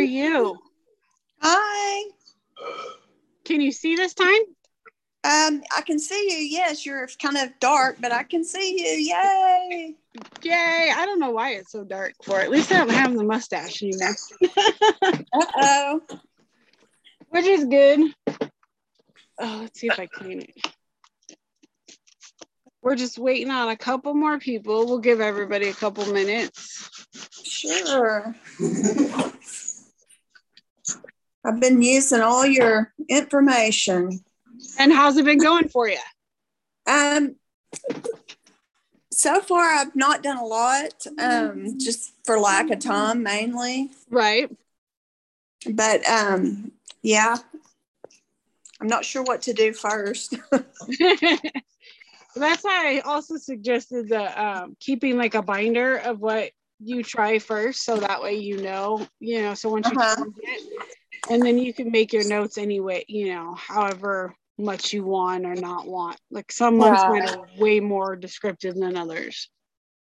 you? Hi. Can you see this time? Um, I can see you. Yes, you're kind of dark, but I can see you. Yay! Yay! I don't know why it's so dark for. At least I don't have the mustache anymore. Uh oh. Which is good. Oh, let's see if I clean it. We're just waiting on a couple more people. We'll give everybody a couple minutes. Sure. I've been using all your information. And how's it been going for you? Um, so far I've not done a lot, um, just for lack of time mainly. Right. But um, yeah, I'm not sure what to do first. That's why I also suggested the um, keeping like a binder of what you try first, so that way you know, you know. So once you Uh-huh. it, and then you can make your notes anyway, you know, however much you want or not want. Like some ones Yeah. might are way more descriptive than others.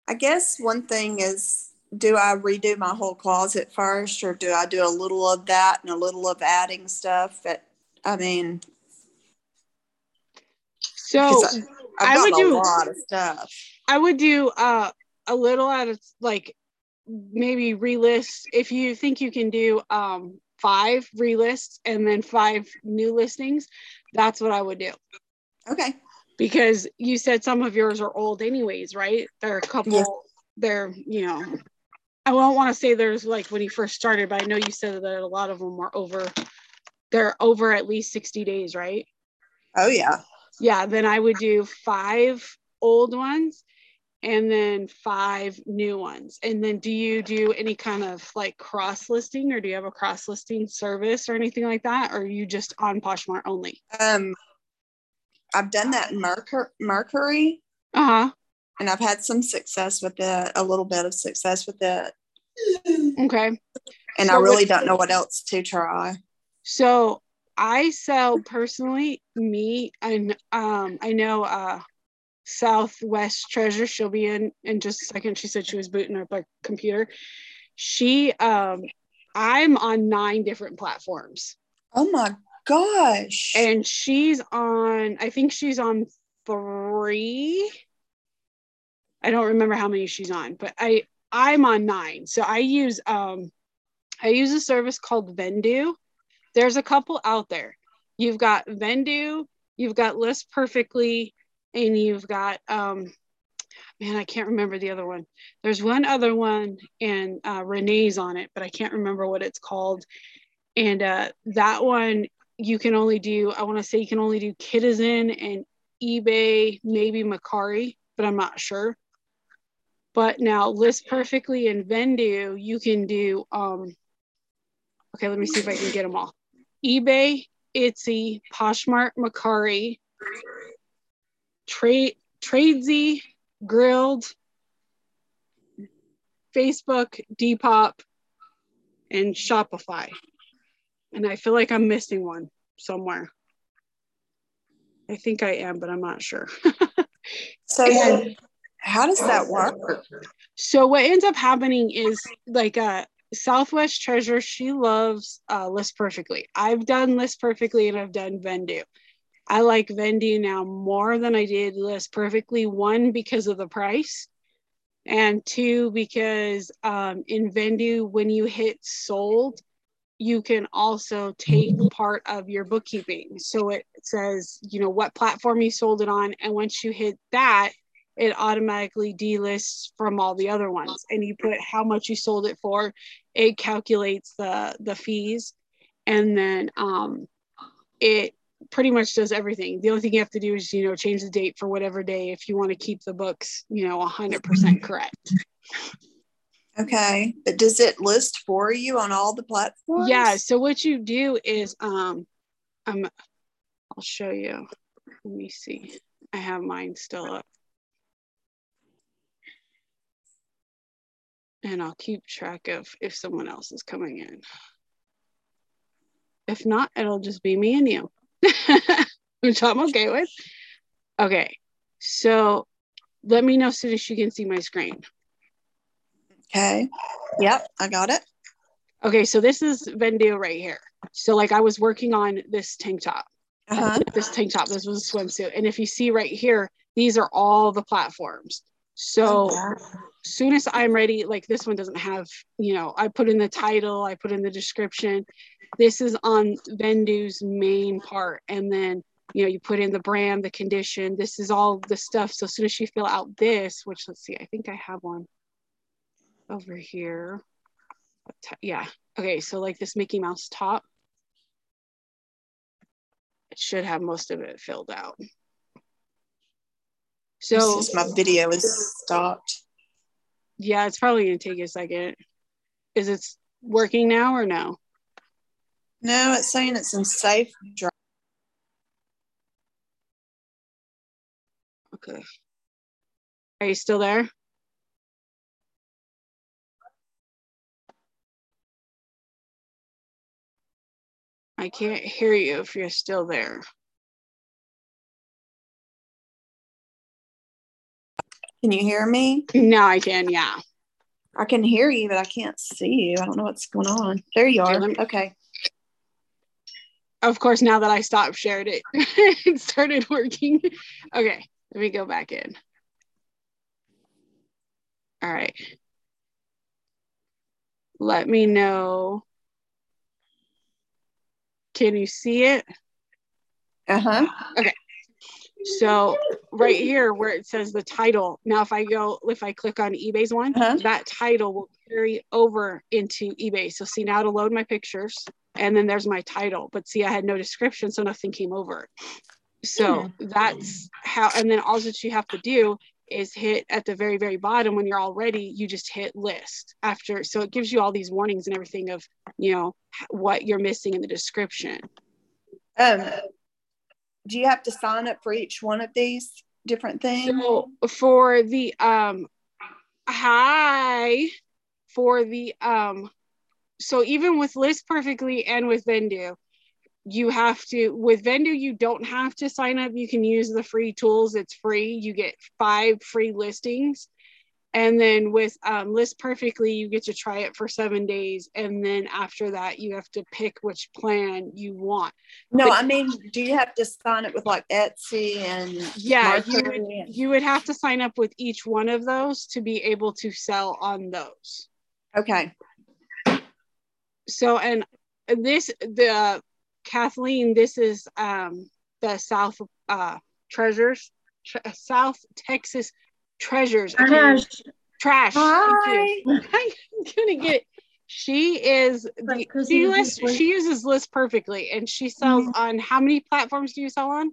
I guess one thing is do I redo my whole closet first or do I do a little of that and a little of adding stuff? But I mean, so I, I would got a do- lot of stuff. I would do uh, a little at a like maybe relist if you think you can do um five relists and then five new listings. That's what I would do Okay. because you said some of yours are old anyways, right? There are a couple. Yes. They're you know. I won't want to say there's like when you first started, but I know you said that a lot of them are over. They're over at least sixty days, right? Oh, yeah. yeah then i would do five old ones and then five new ones. And then do you do any kind of like cross listing or do you have a cross listing service or anything like that or are you just on poshmark only? Um, I've done that in Mercari, Mercari. Uh-huh. And I've had some success with it, a little bit of success with it. okay. And So I really don't know what else to try. so i sell personally me and um i know uh southwest treasure. She'll be in in just a second. She said she was booting up a computer. She um i'm on nine different platforms. Oh my gosh. and she's on i think she's on three. I don't remember how many she's on but i i'm on nine. So i use um i use a service called Vendoo. There's a couple out there. You've got Vendoo you've got list perfectly and you've got um man i can't remember the other one. There's one other one and uh, renee's on it but i can't remember what it's called. And uh, that one you can only do i want to say you can only do Kidizen and ebay maybe Mercari but i'm not sure. But now list perfectly and Vendoo you can do um okay let me see if i can get them all. ebay etsy poshmark Mercari trade tradesy Grailed facebook depop and shopify and I feel like I'm missing one somewhere. I think I am, but I'm not sure. so and- how does that work? so what ends up happening is like uh Southwest Treasure, she loves uh, List Perfectly. I've done List Perfectly and I've done Vendoo. I like Vendoo now more than I did List Perfectly. One, because of the price, and two, because um, in Vendoo, when you hit sold, you can also take part of your bookkeeping. So it says, you know, what platform you sold it on. And once you hit that, it automatically delists from all the other ones. And you put how much you sold it for. It calculates the the fees. And then um it pretty much does everything. The only thing you have to do is, you know, change the date for whatever day if you want to keep the books, you know, 100% correct. Okay. But does it list for you on all the platforms? Yeah. So what you do is, um, I'm, I'll show you. Let me see. I have mine still up. And I'll keep track of if someone else is coming in. If not, it'll just be me and you, which I'm okay with. Okay. So let me know as soon as you can see my screen. Okay. Yep, I got it. Okay, so this is Vendoo right here. So like I was working on this tank top. Uh-huh. This tank top, this was a swimsuit. And if you see right here, these are all the platforms. So Oh, soon as I'm ready, like this one doesn't have, you know, I put in the title, I put in the description. This is on Vendoo's main part. And then, you know, you put in the brand, the condition. This is all the stuff. So as soon as you fill out this, which let's see, I think I have one over here. Yeah. Okay. So like this Mickey Mouse top, it should have most of it filled out. So This is my video is stopped. yeah, it's probably gonna take a second. Is it working now or no? No, it's saying it's in safe drive. Okay. Are you still there? I can't hear you if you're still there. Can you hear me? No, I can, yeah. I can hear you, but I can't see you. I don't know what's going on. There you are. Okay. Of course, now that I stopped shared it, it started working. Okay, let me go back in. All right. Let me know. Can you see it? Uh huh. Okay. So right here where it says the title, now if I go, if I click on eBay's one, Uh-huh. that title will carry over into eBay. So see now to load my pictures and then there's my title. But see, I had no description, so nothing came over. So that's how, and then all that you have to do is hit at the very, very bottom when you're all ready, you just hit list after. So it gives you all these warnings and everything of, you know, what you're missing in the description. Um, do you have to sign up for each one of these different things? So for the um hi for the um so even with list perfectly and with Vendoo you have to with Vendoo you don't have to sign up. You can use the free tools. It's free. You get five free listings. And then with um, list perfectly you get to try it for seven days. And then after that you have to pick which plan you want. No, but- I mean, do you have to sign it with like Etsy and yeah you would, and- you would have to sign up with each one of those to be able to sell on those. Okay. So and this the kathleen this is um the south uh treasures Tre- south texas treasures can't- trash. Hi. i'm gonna get it she is the, she, lists, she uses list perfectly and she sells on how many platforms do you sell on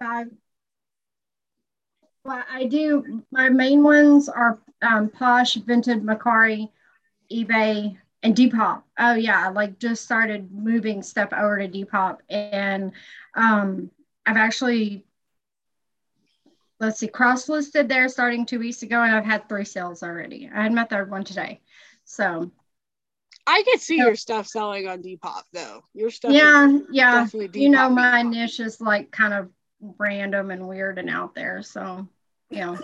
Five. Well, I do. My main ones are um, Posh, Vinted, Mercari, eBay, and Depop. Oh yeah, like just started moving stuff over to Depop, and um, I've actually let's see, cross listed there starting two weeks ago, and I've had three sales already. I had my third one today, so i could see Yeah. your stuff selling on depop though your stuff yeah, yeah. You know, my Depop. niche is like kind of random and weird and out there, so you know.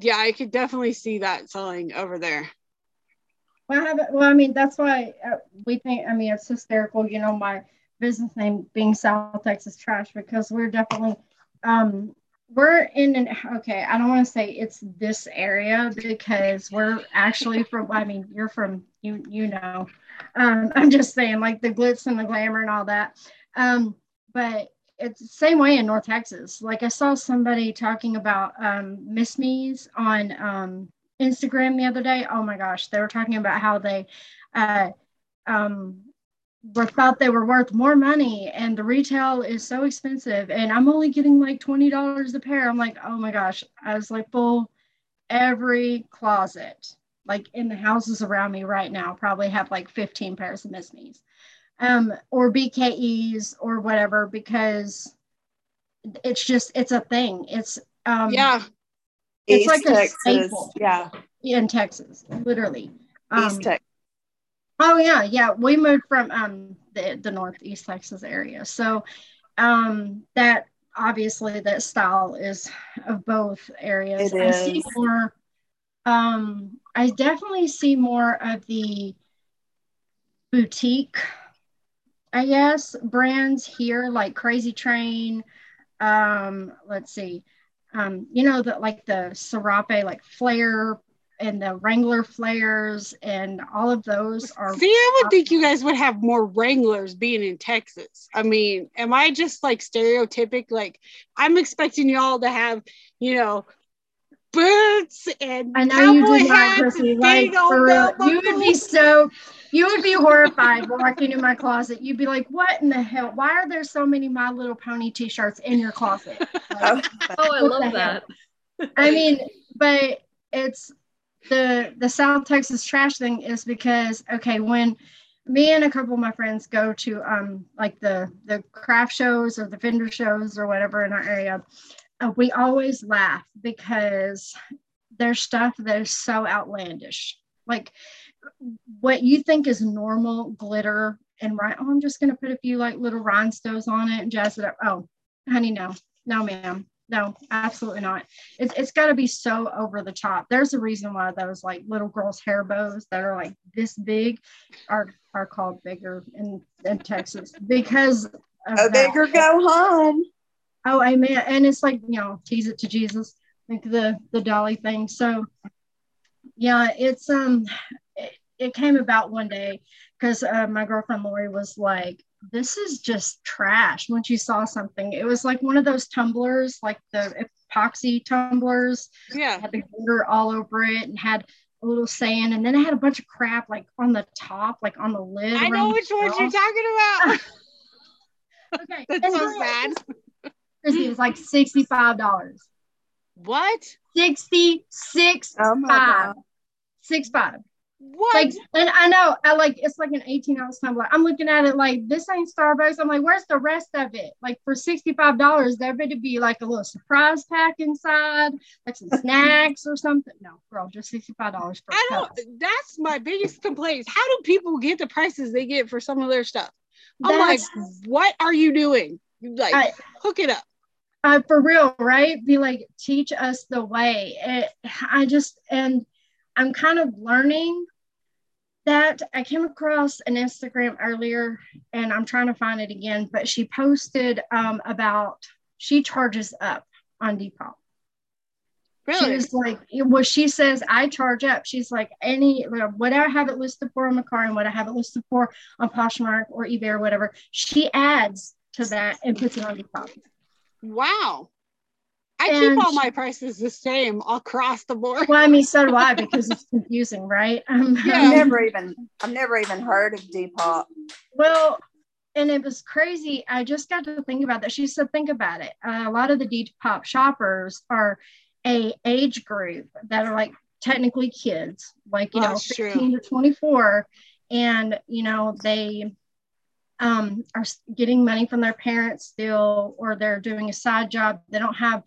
Yeah, I could definitely see that selling over there. Well, I haven't, well, I mean, that's why uh, we think, I mean, it's hysterical, you know, my business name being South Texas Trash because we're definitely, um, we're in an, okay, I don't want to say it's this area because we're actually from, I mean, you're from, you, you know, um, I'm just saying like the glitz and the glamour and all that. Um, but it's the same way in North Texas. Like I saw somebody talking about um, Miss Me's on um, Instagram the other day. Oh my gosh, they were talking about how they uh, um, were thought they were worth more money, and the retail is so expensive, and I'm only getting like twenty dollars a pair. I'm like, oh my gosh, I was like, full every closet, like in the houses around me right now, probably have like 15 pairs of Miss Me's, um, or BKEs or whatever, because it's just it's a thing. It's um, yeah, It's like a staple. Yeah. in Texas, literally. Um, East Texas. Oh yeah, yeah. We moved from um the the northeast Texas area, so um that obviously that style is of both areas. It I see more. Um, I definitely see more of the boutique, I guess, brands here like Crazy Train. Um, let's see, um, you know that like the Serape, like Flare and the Wrangler flares and all of those are. See, I would think you guys would have more Wranglers being in Texas. I mean, am I just like stereotypic? Like, I'm expecting y'all to have, you know, boots and I know you cowboy do not, hats Chrissy. and Like for real, you would be so, you would be horrified walking in my closet. You'd be like, "What in the hell? Why are there so many My Little Pony T-shirts in your closet?" Like, Oh, I love the that. I mean, but it's the the South Texas trash thing is because okay, when me and a couple of my friends go to um like the the craft shows or the vendor shows or whatever in our area, uh, we always laugh because there's stuff that is so outlandish. Like what you think is normal glitter and right, oh, I'm just gonna put a few like little rhinestones on it and jazz it up. Oh, honey, no, no, ma'am. No, absolutely not. It's it's got to be so over the top. There's a reason why those like little girls' hair bows that are like this big are are called bigger in, in Texas because of Go that. big or go home. Oh, amen. And it's like, you know, tease it to Jesus, like the the dolly thing. So yeah, it's um it, it came about one day because uh, my girlfriend Lori was like, this is just trash when she saw something. It was like one of those tumblers, like the epoxy tumblers, Yeah. had the glitter all over it and had a little sand, and then it had a bunch of crap like on the top, like on the lid. I know which ones you're talking about. Okay, That's and so then sad. Chrissy, It was like sixty-five dollars. What? 66 Oh my five. god. Six five. What? Like, and I know I like it's like an 18 ounce tumbler. I'm looking at it like this ain't Starbucks. I'm like, where's the rest of it? Like for $65, there better be like a little surprise pack inside, like some snacks or something. No, girl, just $65 for I don't. That's my biggest complaint. is How do people get the prices they get for some of their stuff? I'm That's like, what are you doing? Like, I- hook it up. uh, for real, right? Be like, teach us the way. It, I just, and I'm kind of learning that I came across an Instagram earlier and I'm trying to find it again, but she posted um, about she charges up on Depop. She Really? was like, well, she says, I charge up. She's like, any, what I have it listed for on Mercari and what I have it listed for on Poshmark or eBay or whatever, she adds to that and puts it on Depop. Wow. I And keep all my prices the same across the board. Well, I mean, so do I because it's confusing, right? Um, Yeah. I've never even I've never even heard of Depop. Well, and it was crazy. I just got to think about that. She said, think about it. Uh, a lot of the Depop shoppers are a age group that are like technically kids, like you know, That's true. 15 to 24, and you know they um, are getting money from their parents still, or they're doing a side job. They don't have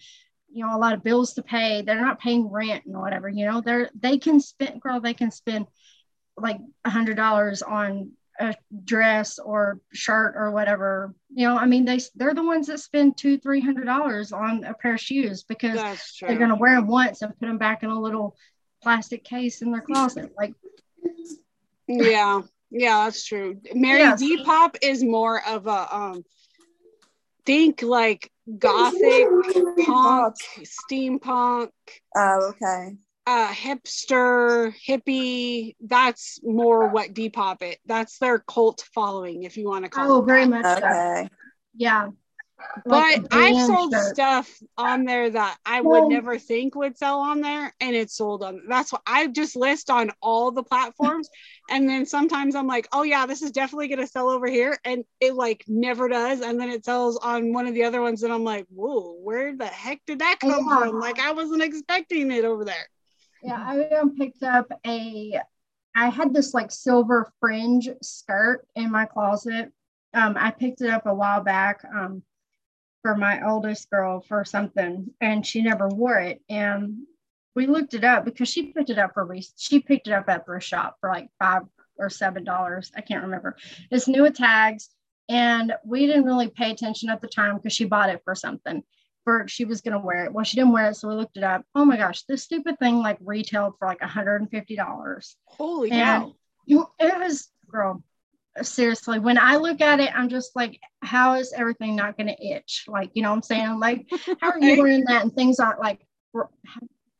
you know a lot of bills to pay. They're not paying rent and whatever. You know, they're they can spend, girl, they can spend like a hundred dollars on a dress or shirt or whatever you know i mean they they're the ones that spend two three hundred dollars on a pair of shoes because they're going to wear them once and put them back in a little plastic case in their closet like yeah. Yeah, that's true. Mary Yes. Depop is more of a um think like gothic, punk, steampunk, Oh, okay. uh hipster, hippie. That's more what Depop it. That's their cult following, if you want to call it. oh it. very that. much so Okay. yeah But Like I've sold shirt. stuff on there that I Well- would never think would sell on there, and it's sold on. That's what I just list on all the platforms, and then sometimes I'm like, oh yeah, this is definitely gonna sell over here, and it like never does, and then it sells on one of the other ones, and I'm like, whoa, where the heck did that come Yeah. from? Like I wasn't expecting it over there. Yeah, I um, picked up a. I had this like silver fringe skirt in my closet. Um, I picked it up a while back um, for my oldest girl for something, and she never wore it. And we looked it up because she picked it up for re- she picked it up at thrift shop for like five or seven dollars. I can't remember. It's new with tags, and we didn't really pay attention at the time because she bought it for something for she was gonna wear it. Well, she didn't wear it, so we looked it up. Oh my gosh, this stupid thing like retailed for like $150. Holy And cow! it was girl, seriously, when I look at it, I'm just like, how is everything not going to itch? Like, you know what I'm saying? Like, how are you wearing that and things aren't like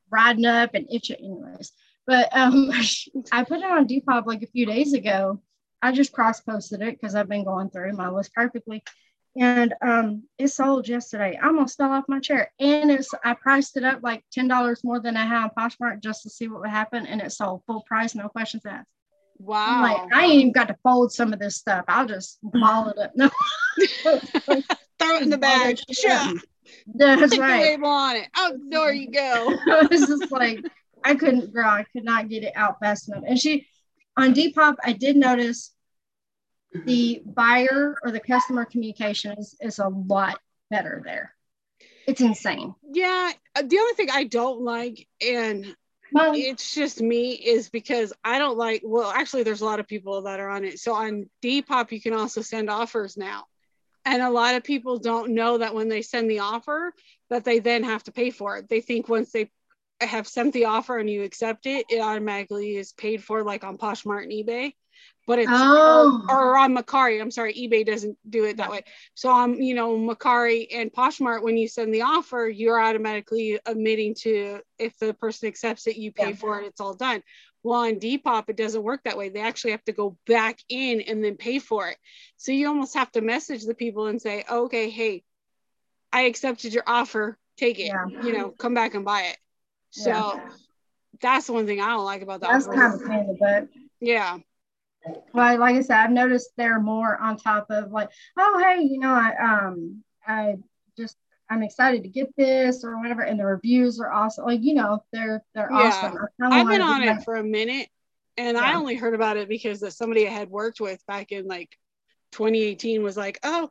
riding up and itching, anyways. But um, I put it on Depop like a few days ago. I just cross posted it because I've been going through my list perfectly. And um, it sold yesterday. I almost fell off my chair. And it's I priced it up like $10 more than I had on Poshmark just to see what would happen. And it sold full price, no questions asked. Wow. Like, I ain't even got to fold some of this stuff. I'll just ball it up. No. Throw it in the bag. Sure. That's Stick right. the label on it. Out the door you go. I was just like, I couldn't, girl, I could not get it out fast enough. And she, on Depop, I did notice the buyer or the customer communication is, is a lot better there. It's insane. Yeah. uh, The only thing I don't like, and It's just me, is because I don't like, well, actually, there's a lot of people that are on it. So on Depop, you can also send offers now. And a lot of people don't know that when they send the offer, that they then have to pay for it. They think once they have sent the offer and you accept it, it automatically is paid for, like on Poshmark and eBay. But it's Oh. or, or on Mercari. I'm sorry, eBay doesn't do it that way. So on you know Mercari and Poshmark, when you send the offer, you're automatically admitting to if the person accepts it, you pay Yeah. for it. It's all done. Well, on Depop, it doesn't work that way. They actually have to go back in and then pay for it. So you almost have to message the people and say, oh, okay, hey, I accepted your offer. Take it. Yeah. You know, come back and buy it. So Yeah. that's the one thing I don't like about the that's kind of pain in the butt. yeah. Well, like I said, I've noticed they're more on top of like, oh, hey, you know, I um, I just I'm excited to get this or whatever, and the reviews are awesome. Like, you know, they're they're Yeah. awesome. I've been on it for a minute and I only heard about it because of somebody I had worked with back in like 2018 was like, oh,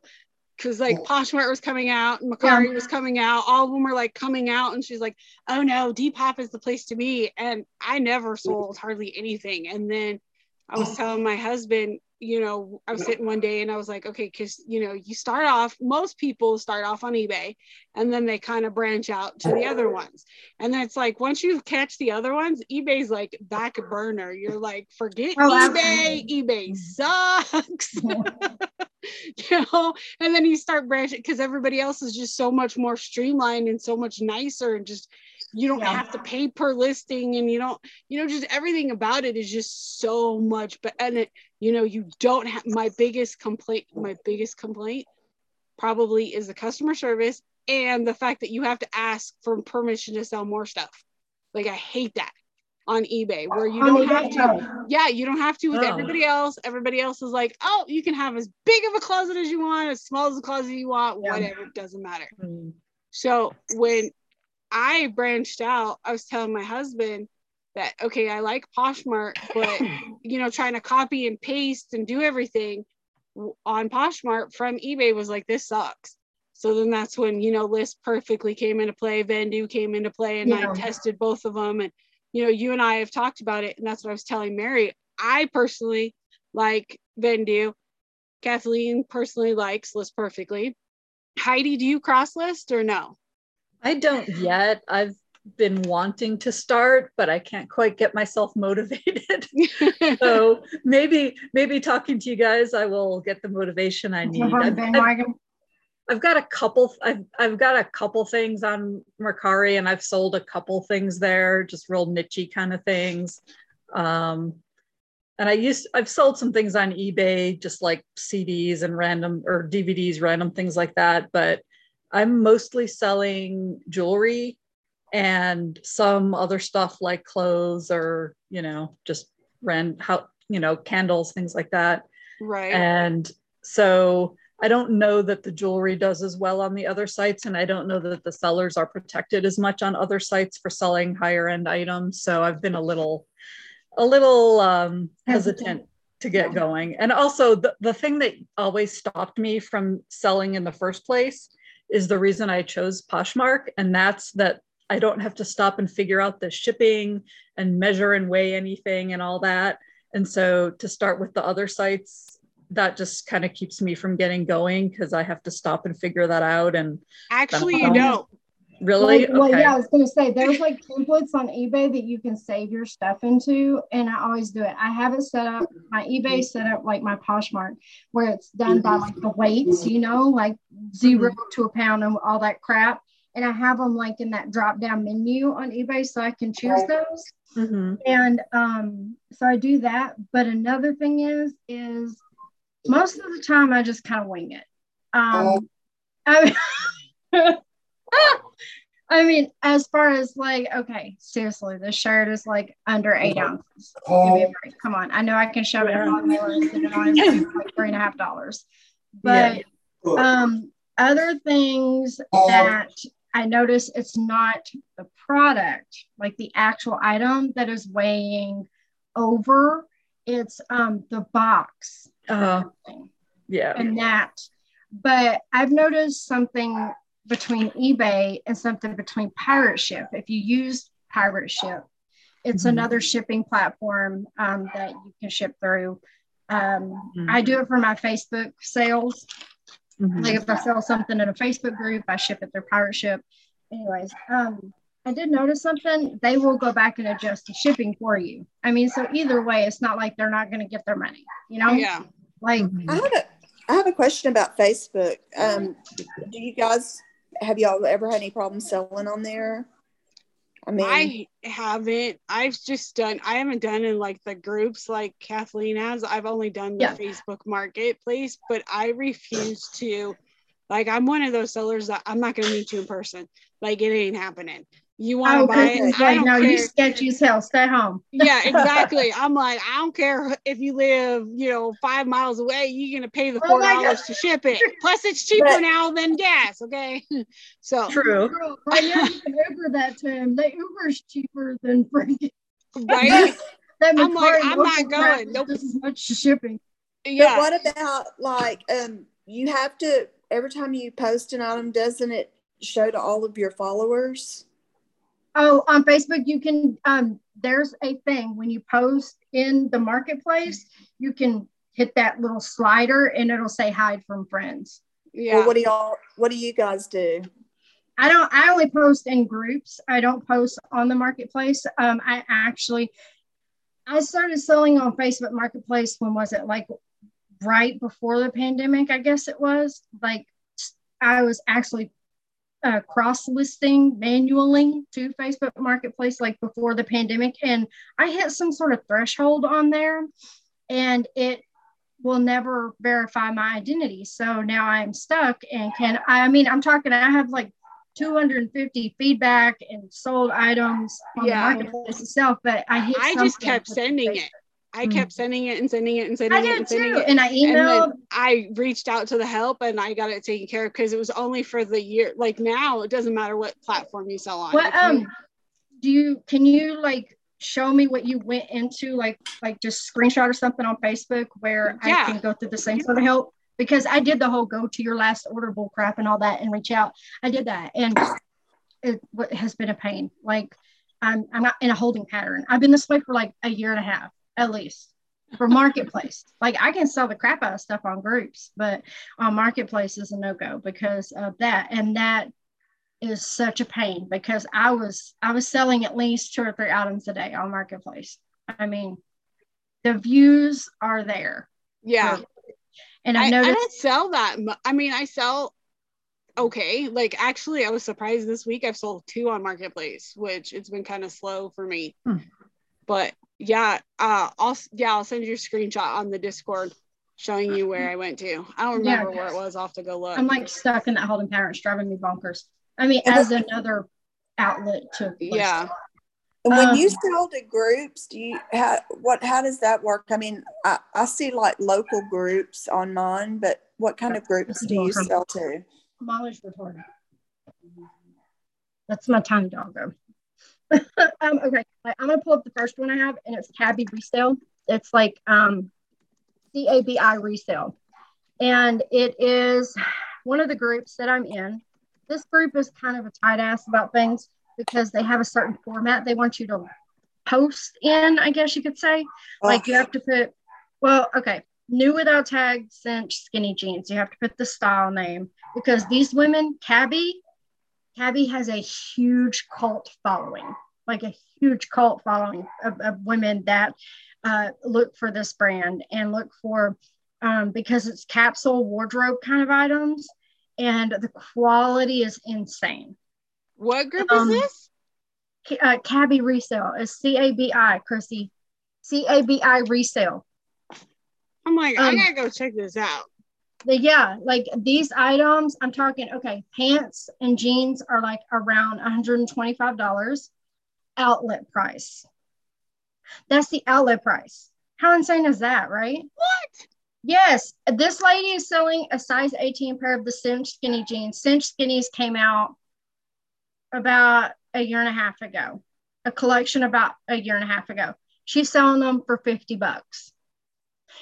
because like Poshmark was coming out and Mercari was coming out. All of them were like coming out, and she's like, oh no, Depop is the place to be. And I never sold hardly anything. And then I was oh. telling my husband, you know, I was sitting one day and I was like, okay, because you know, you start off, most people start off on eBay and then they kind of branch out to the other ones. And then it's like once you catch the other ones, eBay's like back burner. You're like, forget Oh, eBay, eBay mm-hmm. sucks. you know, and then you start branching because everybody else is just so much more streamlined and so much nicer and just you don't Yeah. have to pay per listing and you don't you know just everything about it is just so much but and it you know you don't have my biggest complaint my biggest complaint probably is the customer service and the fact that you have to ask for permission to sell more stuff like i hate that on ebay where you don't eBay, have to yeah you don't have to with Oh. everybody else everybody else is like oh you can have as big of a closet as you want as small as a closet you want Yeah. whatever it doesn't matter Mm. so when I branched out, I was telling my husband that okay, I like Poshmark, but you know, trying to copy and paste and do everything on Poshmark from eBay was like this sucks. So then that's when you know List perfectly came into play, Vendoo came into play, and Yeah. I tested both of them. And you know, you and I have talked about it, and that's what I was telling Mary. I personally like Vendoo. Kathleen personally likes List perfectly. Heidi, do you cross list or no? I don't yet. I've been wanting to start, but I can't quite get myself motivated. so maybe, maybe talking to you guys, I will get the motivation I need. Jump on the I've, I've. I've got a couple. I've I've got a couple things on Mercari, and I've sold a couple things there, just real nichey kind of things. Um, and I used I've sold some things on eBay, just like CDs and random or DVDs, random things like that. But I'm mostly selling jewelry and some other stuff like clothes or you know just rent how you know candles, things like that. right. And so I don't know that the jewelry does as well on the other sites. And I don't know that the sellers are protected as much on other sites for selling higher end items. So I've been a little, a little um, hesitant to get going. And also the, the thing that always stopped me from selling in the first place is the reason I chose Poshmark. And that's that I don't have to stop and figure out the shipping and measure and weigh anything and all that. And so to start with the other sites, that just kind of keeps me from getting going because I have to stop and figure that out. And Actually, you don't. Really? Like, well, yeah, I was gonna say there's like templates on eBay that you can save your stuff into, and I always do it. I have it set up, my eBay set up like my Poshmark, where it's done by like the weights, you know, like 0 to a pound and all that crap. And I have them like in that drop down menu on eBay, so I can choose those. Mhm. And um, so I do that. But another thing is, is most of the time I just kind of wing it. Um, I, I mean, as far as like, okay, seriously, this shirt is like under eight ounces. Give me a break. Come on. I know I can shove it in my more and put it on it's like three and a half dollars. But um, other things that I notice it's not the product, like the actual item that is weighing over. It's um the box Uh, yeah. and that. But I've noticed something between eBay and something between Pirate Ship. If you use Pirate Ship, it's Mhm. another shipping platform um, that you can ship through. Um, Mhm. I do it for my Facebook sales. Mhm. Like if I sell something in a Facebook group, I ship it through Pirate Ship. Anyways, um, I did notice something. They will go back and adjust the shipping for you. I mean, so either way, it's not like they're not going to get their money. You know, Yeah. like Mhm. I have a I have a question about Facebook. Um, do you guys have y'all ever had any problems selling on there? I mean, I haven't. I've just done. I haven't done in like the groups like Kathleen has. I've only done the Yeah. Facebook Marketplace, but I refuse to. Like, I'm one of those sellers that I'm not going to meet you in person. Like, it ain't happening. You want to oh, buy goodness, it? I like, no, you sketchy as hell. Stay home. yeah, exactly. I'm like, I don't care if you live, you know, five miles away. You're gonna pay the four my dollars to ship it. Plus, it's cheaper But- now than gas. Okay, so True. Girl, right now you can Uber that to him. The Uber's cheaper than freaking right, that I'm like, I'm local not crap going. is Nope. Just as much shipping. but yeah. what about like um you have to every time you post an item, doesn't it show to all of your followers? Oh, on Facebook, you can. Um, there's a thing when you post in the marketplace, you can hit that little slider and it'll say hide from friends. Yeah. Well, what do y'all what do you guys do? I don't. I only post in groups. I don't post on the marketplace. Um, I actually, I started selling on Facebook Marketplace. When was it? Like right before the pandemic, I guess it was. Like I was actually uh, cross listing manually to Facebook Marketplace like before the pandemic, and I hit some sort of threshold on there, and it will never verify my identity. So now I'm stuck and can I mean I'm talking I have like 250 feedback and sold items on Yeah. the marketplace itself, but I hit I just kept sending it. I kept sending it and sending it and sending I it and sending too. it. And I And emailed then I reached out to the help and I got it taken care of because it was only for the year. Like now, it doesn't matter what platform you sell on. what If you- um do you can you like show me what you went into like like just screenshot or something on Facebook where Yeah. I can go through the same sort of help? Because I did the whole go to your last order bull crap and all that and reach out. I did that and it what has been a pain. Like I'm I'm not in a holding pattern. I've been this way for like a year and a half at least for marketplace. like I can sell the crap out of stuff on groups, but on marketplace is a no go because of that. And that is such a pain because I was I was selling at least two or three items a day on marketplace. I mean, the views are there. yeah. And I, I noticed don't sell that. I mean, I sell okay. Like actually, I was surprised this week. I've sold two on Marketplace, which it's been kind of slow for me. Hmm. But yeah, uh, I'll yeah, I'll send you a screenshot on the Discord showing you where I went to. I don't Yeah, remember where it was. I'll have to go look. I'm like stuck in that holding pattern. It's driving me bonkers. I mean, as another outlet to list. yeah. And when you Um, sell to groups, do you how what how does that work? I mean, I, I see like local groups on mine, but what kind of groups do you sell to? Molly's retarded. That's my tiny doggo. um, okay, I'm gonna pull up the first one I have, and it's Cabi Resale. It's like um, C A B I Resale, and it is one of the groups that I'm in. This group is kind of a tight ass about things because they have a certain format they want you to post in. I guess you could say like you have to put well okay new without tag cinch skinny jeans you have to put the style name because these women Cabi Cabi has a huge cult following, like a huge cult following of, of women that uh, look for this brand and look for um, because it's capsule wardrobe kind of items and the quality is insane. What group Um, is this? Uh, Cabi resale is C A B I, Chrissy. C A B I resale. I'm like, I um, gotta go check this out. The- yeah, like these items, I'm talking, okay, pants and jeans are like around $125 outlet price. That's the outlet price. How insane is that, right? What? Yes, this lady is selling a size 18 pair of the Cinch skinny jeans. Cinch skinnies came out about a year and a half ago, a collection about a year and a half ago. She's selling them for 50 bucks.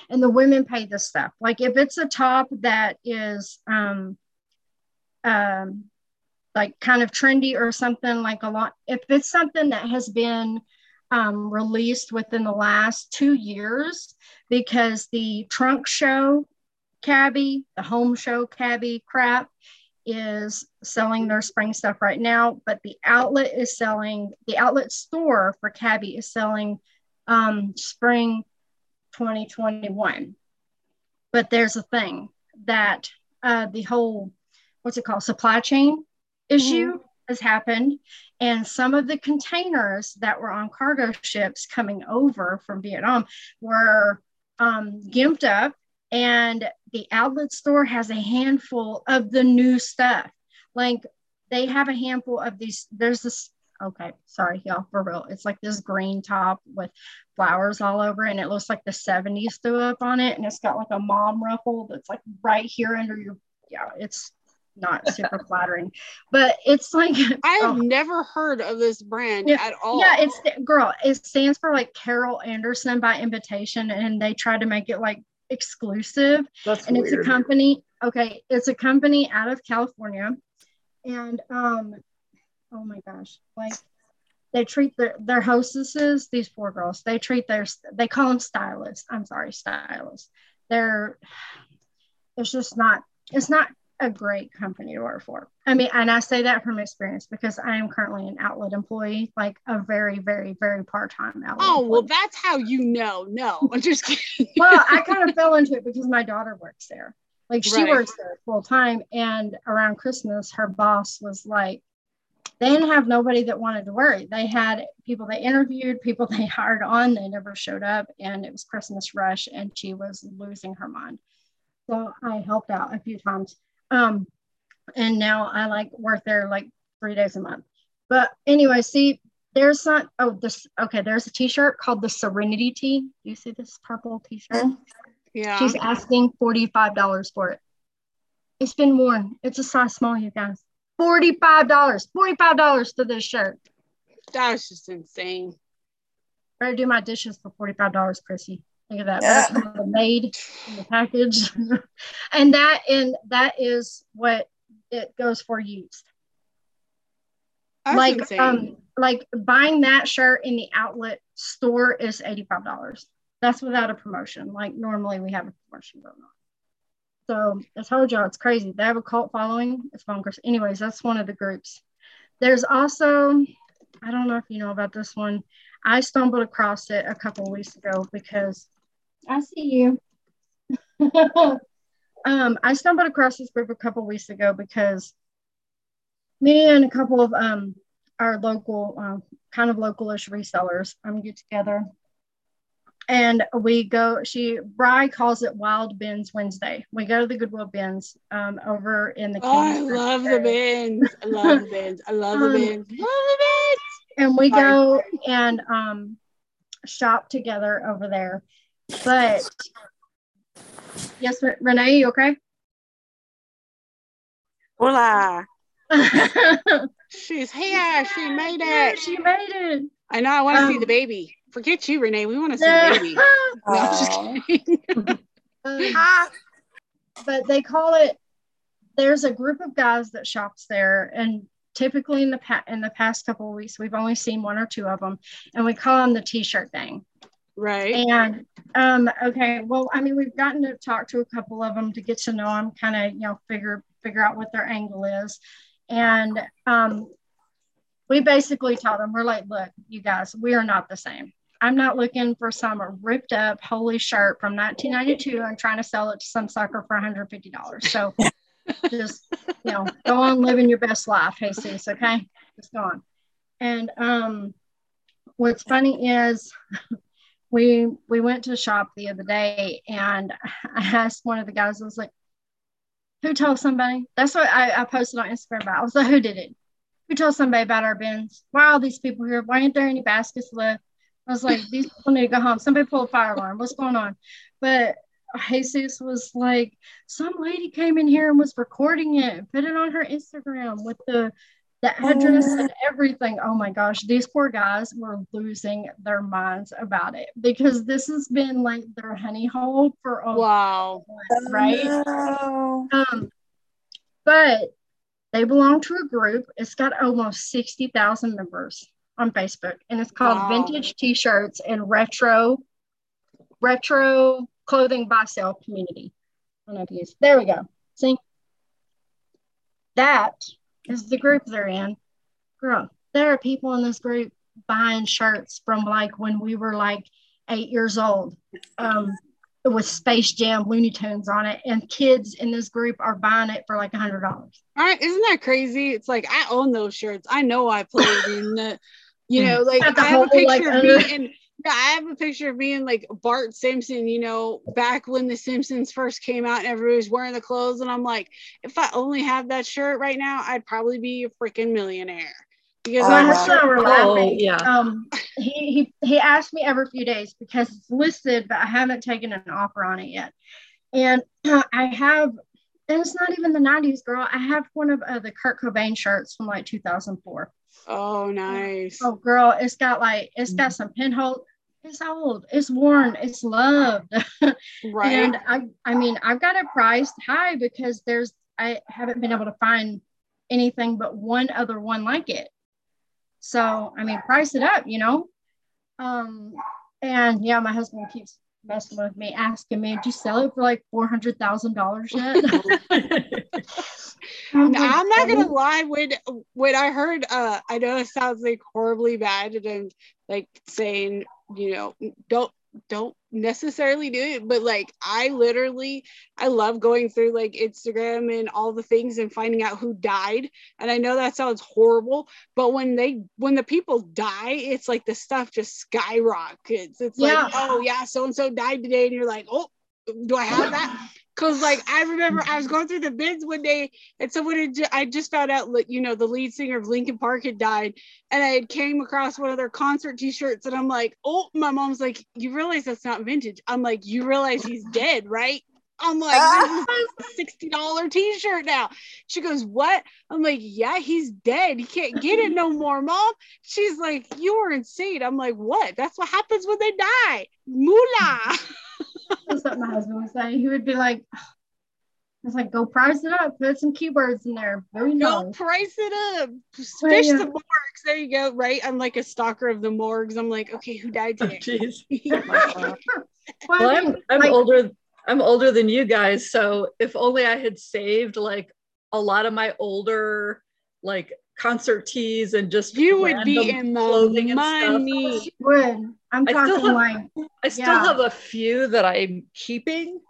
And the women pay the stuff. Like if it's a top that is um um like kind of trendy or something like a lot if it's something that has been um, released within the last two years because the trunk show Cabi, the home show Cabi crap is selling their spring stuff right now, but the outlet is selling, the outlet store for Cabi is selling um, spring 2021. But there's a thing that uh, the whole, what's it called, supply chain issue has happened. And some of the containers that were on cargo ships coming over from Vietnam were um, gimped up, and the outlet store has a handful of the new stuff. Like they have a handful of these. There's this. Okay, sorry, y'all, for real. It's like this green top with flowers all over, and it looks like the 70s threw up on it, and it's got like a mom ruffle that's like right here under your. Yeah, it's not super flattering, but it's like I have oh. never heard of this brand Yeah, at all. Yeah, it's girl. It stands for like Carol Anderson by invitation, and they try to make it like exclusive. That's and it's a company. Okay, it's a company out of California, and um, oh my gosh, like they treat their their hostesses. These poor girls, they treat their they call them stylists. I'm sorry, stylists. They're it's just not. It's not a great company to work for. I mean, and I say that from experience because I am currently an outlet employee, like a very, very, very part-time outlet. Oh well, that's how you know. No, I'm just kidding. well, I kind of fell into it because my daughter works there. Like she Right. works there full time, and around Christmas, her boss was like, they didn't have nobody that wanted to work. They had people they interviewed, people they hired on, they never showed up, and it was Christmas rush, and she was losing her mind. So I helped out a few times. Um, and now I like work there like three days a month. But anyway, see, there's not oh this okay, there's a t-shirt called the Serenity Tee. Do you see this purple t-shirt? Mhm. yeah. She's asking $45 for it. It's been worn. It's a size small, you guys. $45. $45 for this shirt. That's just insane. Better do my dishes for $45, Chrissy. Look at that. Yeah. Better come made in the package. and that and that is what it goes for used. That's like insane. um like buying that shirt in the outlet store is $85. That's without a promotion. Like normally we have a promotion going on. So I told y'all it's crazy. They have a cult following. It's bonkers. Anyways, that's one of the groups. There's also, I don't know if you know about this one. I stumbled across it a couple weeks ago because I see you. um, I stumbled across this group a couple weeks ago because me and a couple of um our local um, kind of localish resellers um get together and we go she Bry calls it wild bins wednesday we go to the goodwill bins um over in the oh, I Katy Springs love the bins. I love the bins. I love the Um, bins. Love the bins. and we go and um shop together over there but yes renee you okay Hola. She's here. She made it. she made it I know. I want to see Um, the baby. Forget you, Renee. We want to see the baby. No, I'm just kidding. Um, but they call it there's a group of guys that shops there and typically in the pa- in the past couple of weeks we've only seen one or two of them and we call them the t-shirt thing. right. and um okay well i mean we've gotten to talk to a couple of them to get to know them kind of you know figure figure out what their angle is And um, we basically tell them, we're like, look, you guys, we are not the same. I'm not looking for some ripped up holy shirt from 1992 and trying to sell it to some sucker for $150. So just, you know, go on living your best life, Jesus, okay? Just go on. And um, what's funny is we we went to shop the other day and I asked one of the guys, I was like, who told somebody? That's what I, I posted on Instagram about. I was like, who did it? Who told somebody about our bins? Why are all these people here? Why aren't there any baskets left? I was like, these people need to go home. Somebody pull a fire alarm. What's going on? But Jesus was like, some lady came in here and was recording it and put it on her Instagram with the the address oh. and everything. Oh my gosh, these poor guys were losing their minds about it because this has been like their honey hole for a wow, right? Oh, no. Um, but they belong to a group. It's got almost sixty thousand members on Facebook, and it's called wow. Vintage T-shirts and Retro Retro Clothing Buy Sale Community. I don't know if you there we go. See that is the group they're in. Girl, there are people in this group buying shirts from like when we were like eight years old um, with Space Jam Looney Tunes on it, and kids in this group are buying it for like a hundred dollars. All right, isn't that crazy? It's like I own those shirts. I know I played in the, you know, like I have a picture like, of me and yeah, I have a picture of me and like Bart Simpson, you know, back when the Simpsons first came out and everybody was wearing the clothes. And I'm like, if I only have that shirt right now, I'd probably be a freaking millionaire. Because my husband and I were laughing. yeah. Um, he, he he asked me every few days because it's listed, but I haven't taken an offer on it yet. And uh, I have, and it's not even the 90s, girl. I have one of uh, the Kurt Cobain shirts from like 2004. Oh, nice. Oh, girl, it's got like it's got some pinhole it's old, it's worn, it's loved. Right. and I I mean, I've got it priced high because there's I haven't been able to find anything but one other one like it. So I mean, price it up, you know. Um, and yeah, my husband keeps messing with me, asking me, "Did you sell it for like four hundred thousand dollars yet?" I'm, I'm not gonna lie. When when I heard, uh, I know it sounds like horribly bad, and I'm like saying you know don't don't necessarily do it but like i literally i love going through like instagram and all the things and finding out who died and i know that sounds horrible but when they when the people die it's like the stuff just skyrockets it's yeah. like oh yeah so and so died today and you're like oh do i have that Cause like I remember I was going through the bids one day and someone had ju- I just found out you know the lead singer of Linkin Park had died and I had came across one of their concert t-shirts and I'm like oh my mom's like you realize that's not vintage. I'm like you realize he's dead right? I'm like this is a sixty dollar t-shirt now. She goes what? I'm like yeah he's dead. He can't get it no more mom. She's like you were insane. I'm like what? That's what happens when they die. Moolah That's what my husband would say. He would be like, it's like, go price it up, put some keywords in there. Very go price it up. Fish the morgues. There you go. Right. I'm like a stalker of the morgues. I'm like, okay, who died oh, today? Oh, well, I'm, I'm like, older. I'm older than you guys. So if only I had saved like a lot of my older like concert tees and just you would be in the clothing money. and stuff. Would. I'm I talking have, like I still yeah. have a few that I'm keeping,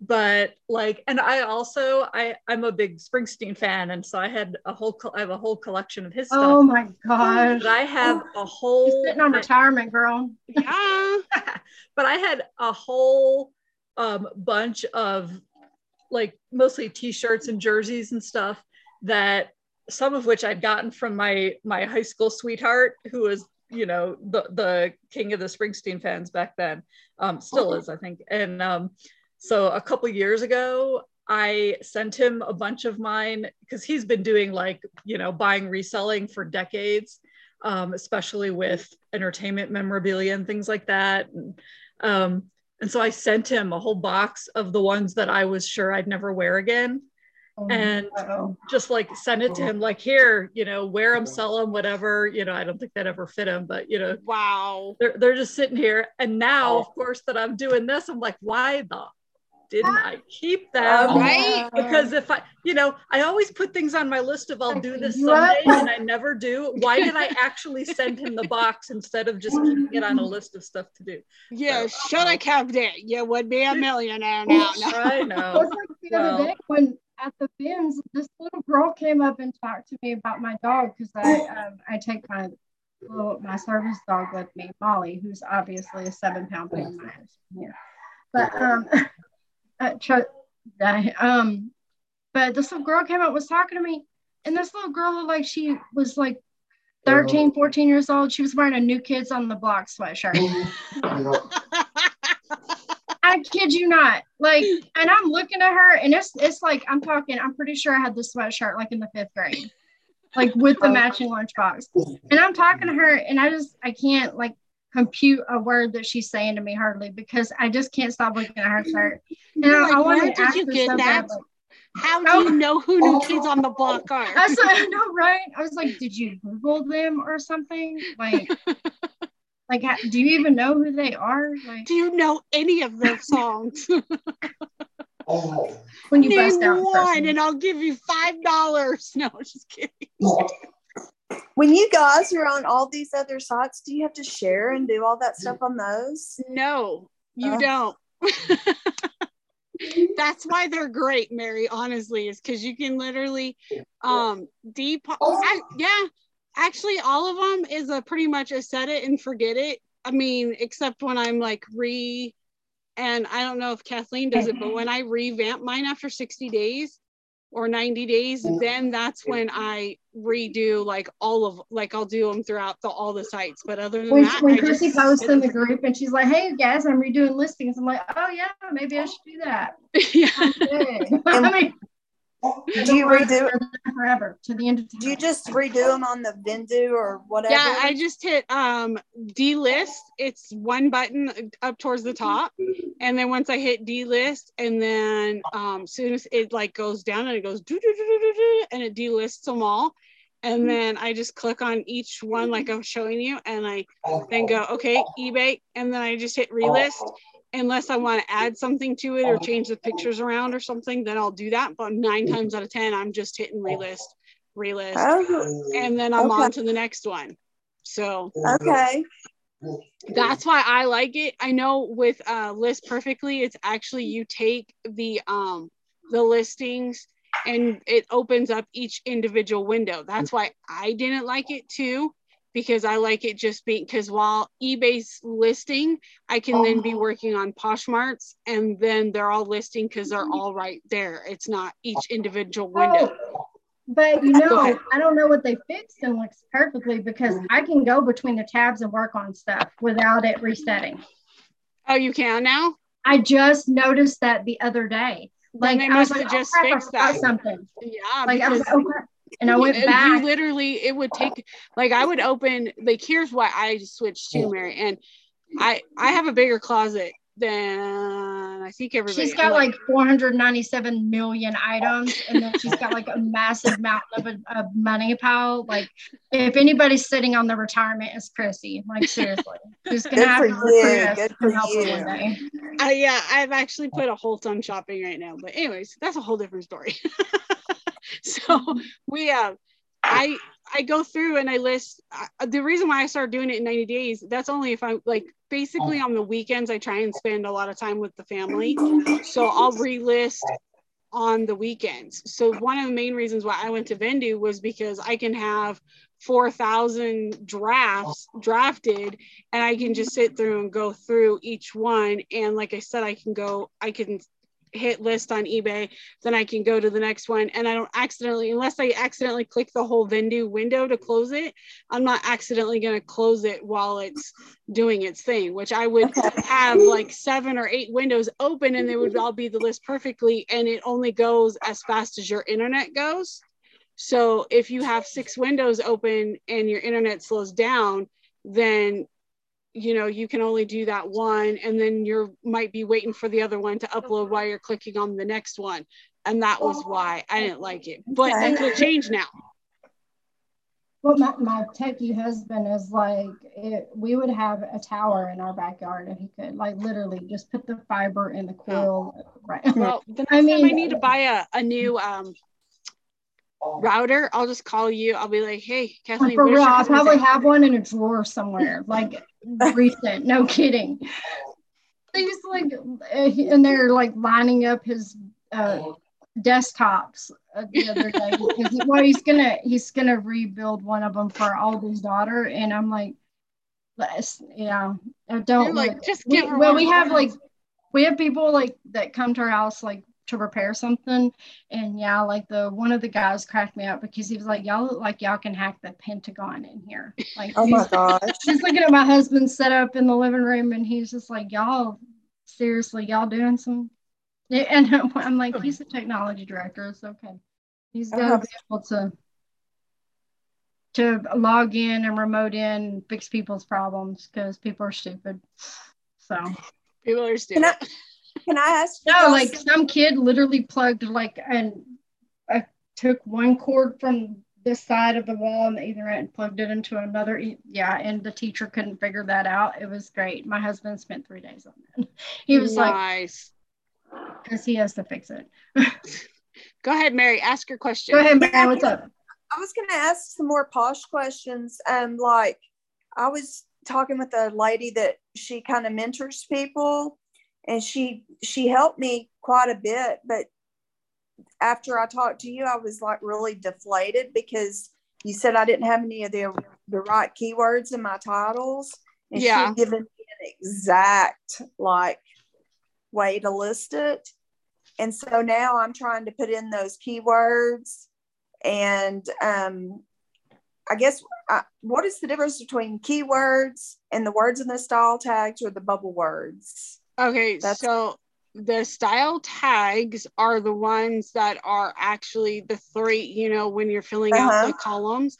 but like, and I also I I'm a big Springsteen fan, and so I had a whole I have a whole collection of his stuff. Oh my gosh! But I have a whole He's sitting on retirement, girl. Yeah, but I had a whole um, bunch of like mostly t-shirts and jerseys and stuff that some of which I'd gotten from my my high school sweetheart who was you know the the king of the Springsteen fans back then, um, still is I think. And um, so a couple years ago, I sent him a bunch of mine because he's been doing like you know buying reselling for decades, um, especially with entertainment memorabilia and things like that. And, um, and so I sent him a whole box of the ones that I was sure I'd never wear again Oh, and just like send it to him like here you know wear them sell them whatever you know i don't think that ever fit him but you know wow they're, they're just sitting here and now of course that i'm doing this i'm like why the didn't I keep them? Right? Because if I, you know, I always put things on my list of I'll do this You are- someday and I never do. Why did I actually send him the box instead of just keeping it on a list of stuff to do? Yeah, So, should uh, have kept it. You would be a millionaire now. No. I know. was like the other day when at the bins, this little girl came up and talked to me about my dog because I um, I take my little my service dog with me, Molly, who's obviously a seven pound pain in my house. Yeah, but um, uh, I, um, but this little girl came up was talking to me, and this little girl like she was like 13, 14 years old. She was wearing a New Kids on the Block sweatshirt. I kid you not. Like, and I'm looking at her, and it's it's like I'm talking. I'm pretty sure I had the sweatshirt like in the fifth grade, like with the oh. matching lunchbox. And I'm talking to her, and I just I can't like compute a word that she's saying to me hardly because I just can't stop looking at her shirt. And I, I like, want where to did ask you get so that? badly. How do you oh. know who new kids on the block are? I said, I know, right? I was like, did you Google them or something? Like, like, do you even know who they are? Like, Do you know any of their songs? Oh, when you Name bust out in one, person. and I'll give you five dollars. No, just kidding. When you guys are on all these other sites, do you have to share and do all that stuff on those? No, you Uh. don't. That's why they're great, Mary. Honestly, is because you can literally, um, deep. I, yeah, actually, all of them is a pretty much a set it and forget it. I mean, except when I'm like re, and I don't know if Kathleen does it, but when I revamp mine after 60 days or 90 days, mm. then that's when I redo like all of like I'll do them throughout the all the sites. But other than when, that, when I Chrissy just posts in the group and she's like, "Hey guys, I'm redoing listings," I'm like, "Oh yeah, maybe I should do that." yeah. Okay. I mean, Do you redo? forever to the end of time? Do you just redo them on the Vendoo or whatever? Yeah, I just hit um delist. It's one button up towards the top. And then once I hit delist and then um soon as it like goes down and it goes do do do do do do and it delists them all. And then I just click on each one like I was showing you and I then go, okay, eBay, and then I just hit relist. Unless I want to add something to it or change the pictures around or something, then I'll do that. But nine times out of ten, I'm just hitting relist, relist, Oh, and then I'm Okay. on to the next one. So okay. that's why I like it. I know with uh list perfectly, it's actually you take the um the listings and it opens up each individual window. That's why I didn't like it too, because I like it just being because while eBay's listing, I can then be oh. working on Poshmark's and then they're all listing because they're mm-hmm. all right there. It's not each oh. individual window. Oh, but you know. I don't know what they fixed and List Perfectly because I can go between the tabs and work on stuff without it resetting. Oh, you can now? I just noticed that the other day. Like they I was must like, have oh, just crap, I fixed forgot that. something. Yeah, Like I was like, oh crap. And I went you, back. You literally, it would take like I would open like here's why I switched to Mary, and I I have a bigger closet than I think everybody. She's I'm got like 497 million items, and then she's got like a massive mountain of a, a money pile. Like, if anybody's sitting on the retirement, it's Chrissy. Like, seriously, she's gonna Good have for to you. recruit us Good to for help her you. one day. Uh, yeah, I've actually put a halt on shopping right now. But anyways, that's a whole different story. so we uh I I go through and I list uh, the reason why I started doing it in 90 days. That's only if I'm like basically on the weekends I try and spend a lot of time with the family. So I'll relist on the weekends. So one of the main reasons why I went to Vendoo was because I can have 4,000 drafts drafted and I can just sit through and go through each one. And like I said, I can go, I can hit list on eBay, then I can go to the next one. And I don't accidentally, unless I accidentally click the whole Vendoo window to close it, I'm not accidentally going to close it while it's doing its thing, which I would have like seven or eight windows open and they would all be the list perfectly. And it only goes as fast as your internet goes. So if you have six windows open and your internet slows down, then you know you can only do that one and then you're might be waiting for the other one to upload while you're clicking on the next one. And that was why i didn't like it. But that could change now. Well, my, my techie husband is like, it, we would have a tower in our backyard if he could, like literally just put the fiber in the coil. Right. Well, the next I time I need to buy a, a new um router, I'll just call you. I'll be like, hey, Kathleen, For real, I probably have one in a drawer somewhere, like recent. No kidding. He's like, uh, and they're like lining up his uh, desktops uh, the other day because he, well, he's gonna he's gonna rebuild one of them for Alden's daughter, and I'm like, let's- yeah, I don't You're like, just we, give well, we have like we have people like that come to our house like to repair something and yeah like the one of the guys cracked me up because he was like y'all look like y'all can hack the pentagon in here like Oh my he's, gosh. he's looking at my husband set up in the living room and he's just like y'all seriously y'all doing some and i'm like he's the technology director it's okay He's gonna Uh-huh. be able to to log in and remote in fix people's problems because people are stupid so People are stupid. Can I, can I ask no, guys like some- some kid literally plugged like and I took one cord from this side of the wall and the Ethernet and plugged it into another. Yeah, and the teacher couldn't figure that out. It was great. My husband spent three days on it. He was like, nice. because he has to fix it. Go ahead, Mary. Ask your question. Go ahead, man. What's up? I was going to ask some more posh questions. Um, like I was talking with a lady that she kind of mentors people, and she she helped me quite a bit. But after I talked to you, I was like really deflated because you said I didn't have any of the the right keywords in my titles, and she Yeah. had given me an exact like way to list it. And so now I'm trying to put in those keywords and um, I guess uh, what is the difference between keywords and the words in the style tags or the bubble words? Okay, That's- so the style tags are the ones that are actually the three, you know, when you're filling out Uh-huh. the columns,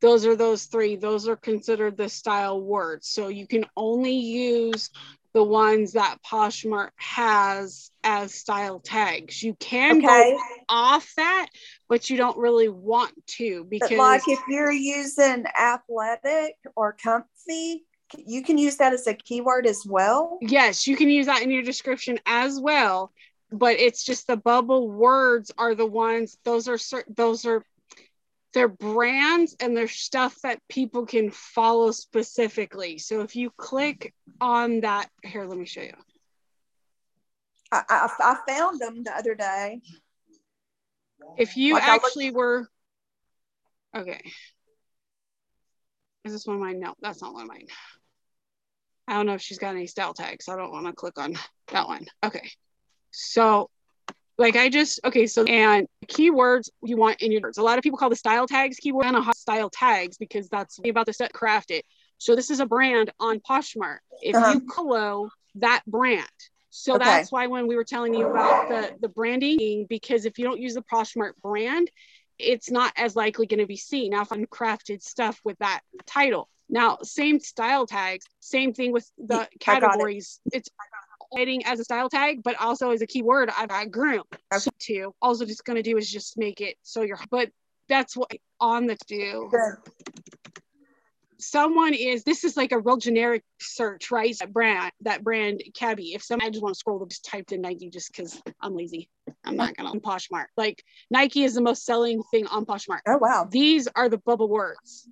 those are those three. Those are considered the style words. So you can only use the ones that Poshmark has as style tags. You can Okay, go off that, but you don't really want to because but like if you're using athletic or comfy, you can use that as a keyword as well. yes, you can use that in your description as well. But it's just the bubble words are the ones. Those are certain. Those are they're brands and they're stuff that people can follow specifically. So if you click on that, here, let me show you. I, I, I found them the other day. If you Like I looked- actually were, okay. Is this one of mine? No, that's not one of mine. I don't know if she's got any style tags. I don't want to click on that one. Okay. So, like I just, okay, so, and keywords you want in your words. A lot of people call the style tags keyword and a hot style tags because that's about the set craft it. So, this is a brand on Poshmark. If Uh-huh. you follow that brand, so Okay. that's why when we were telling you about the the branding, because if you don't use the Poshmark brand, it's not as likely going to be seen. Now, if I'm crafted stuff with that title, now same style tags, same thing with the got it. categories. It's writing as a style tag, but also as a keyword. I've got groom Okay. so too. Also, just going to do is just make it so you're. But that's what on the do Good. someone is this is like a real generic search right that brand that brand Cabi if some i just want to scroll just typed in nike just because i'm lazy i'm not gonna on poshmark like nike is the most selling thing on poshmark Oh wow. these are the bubble words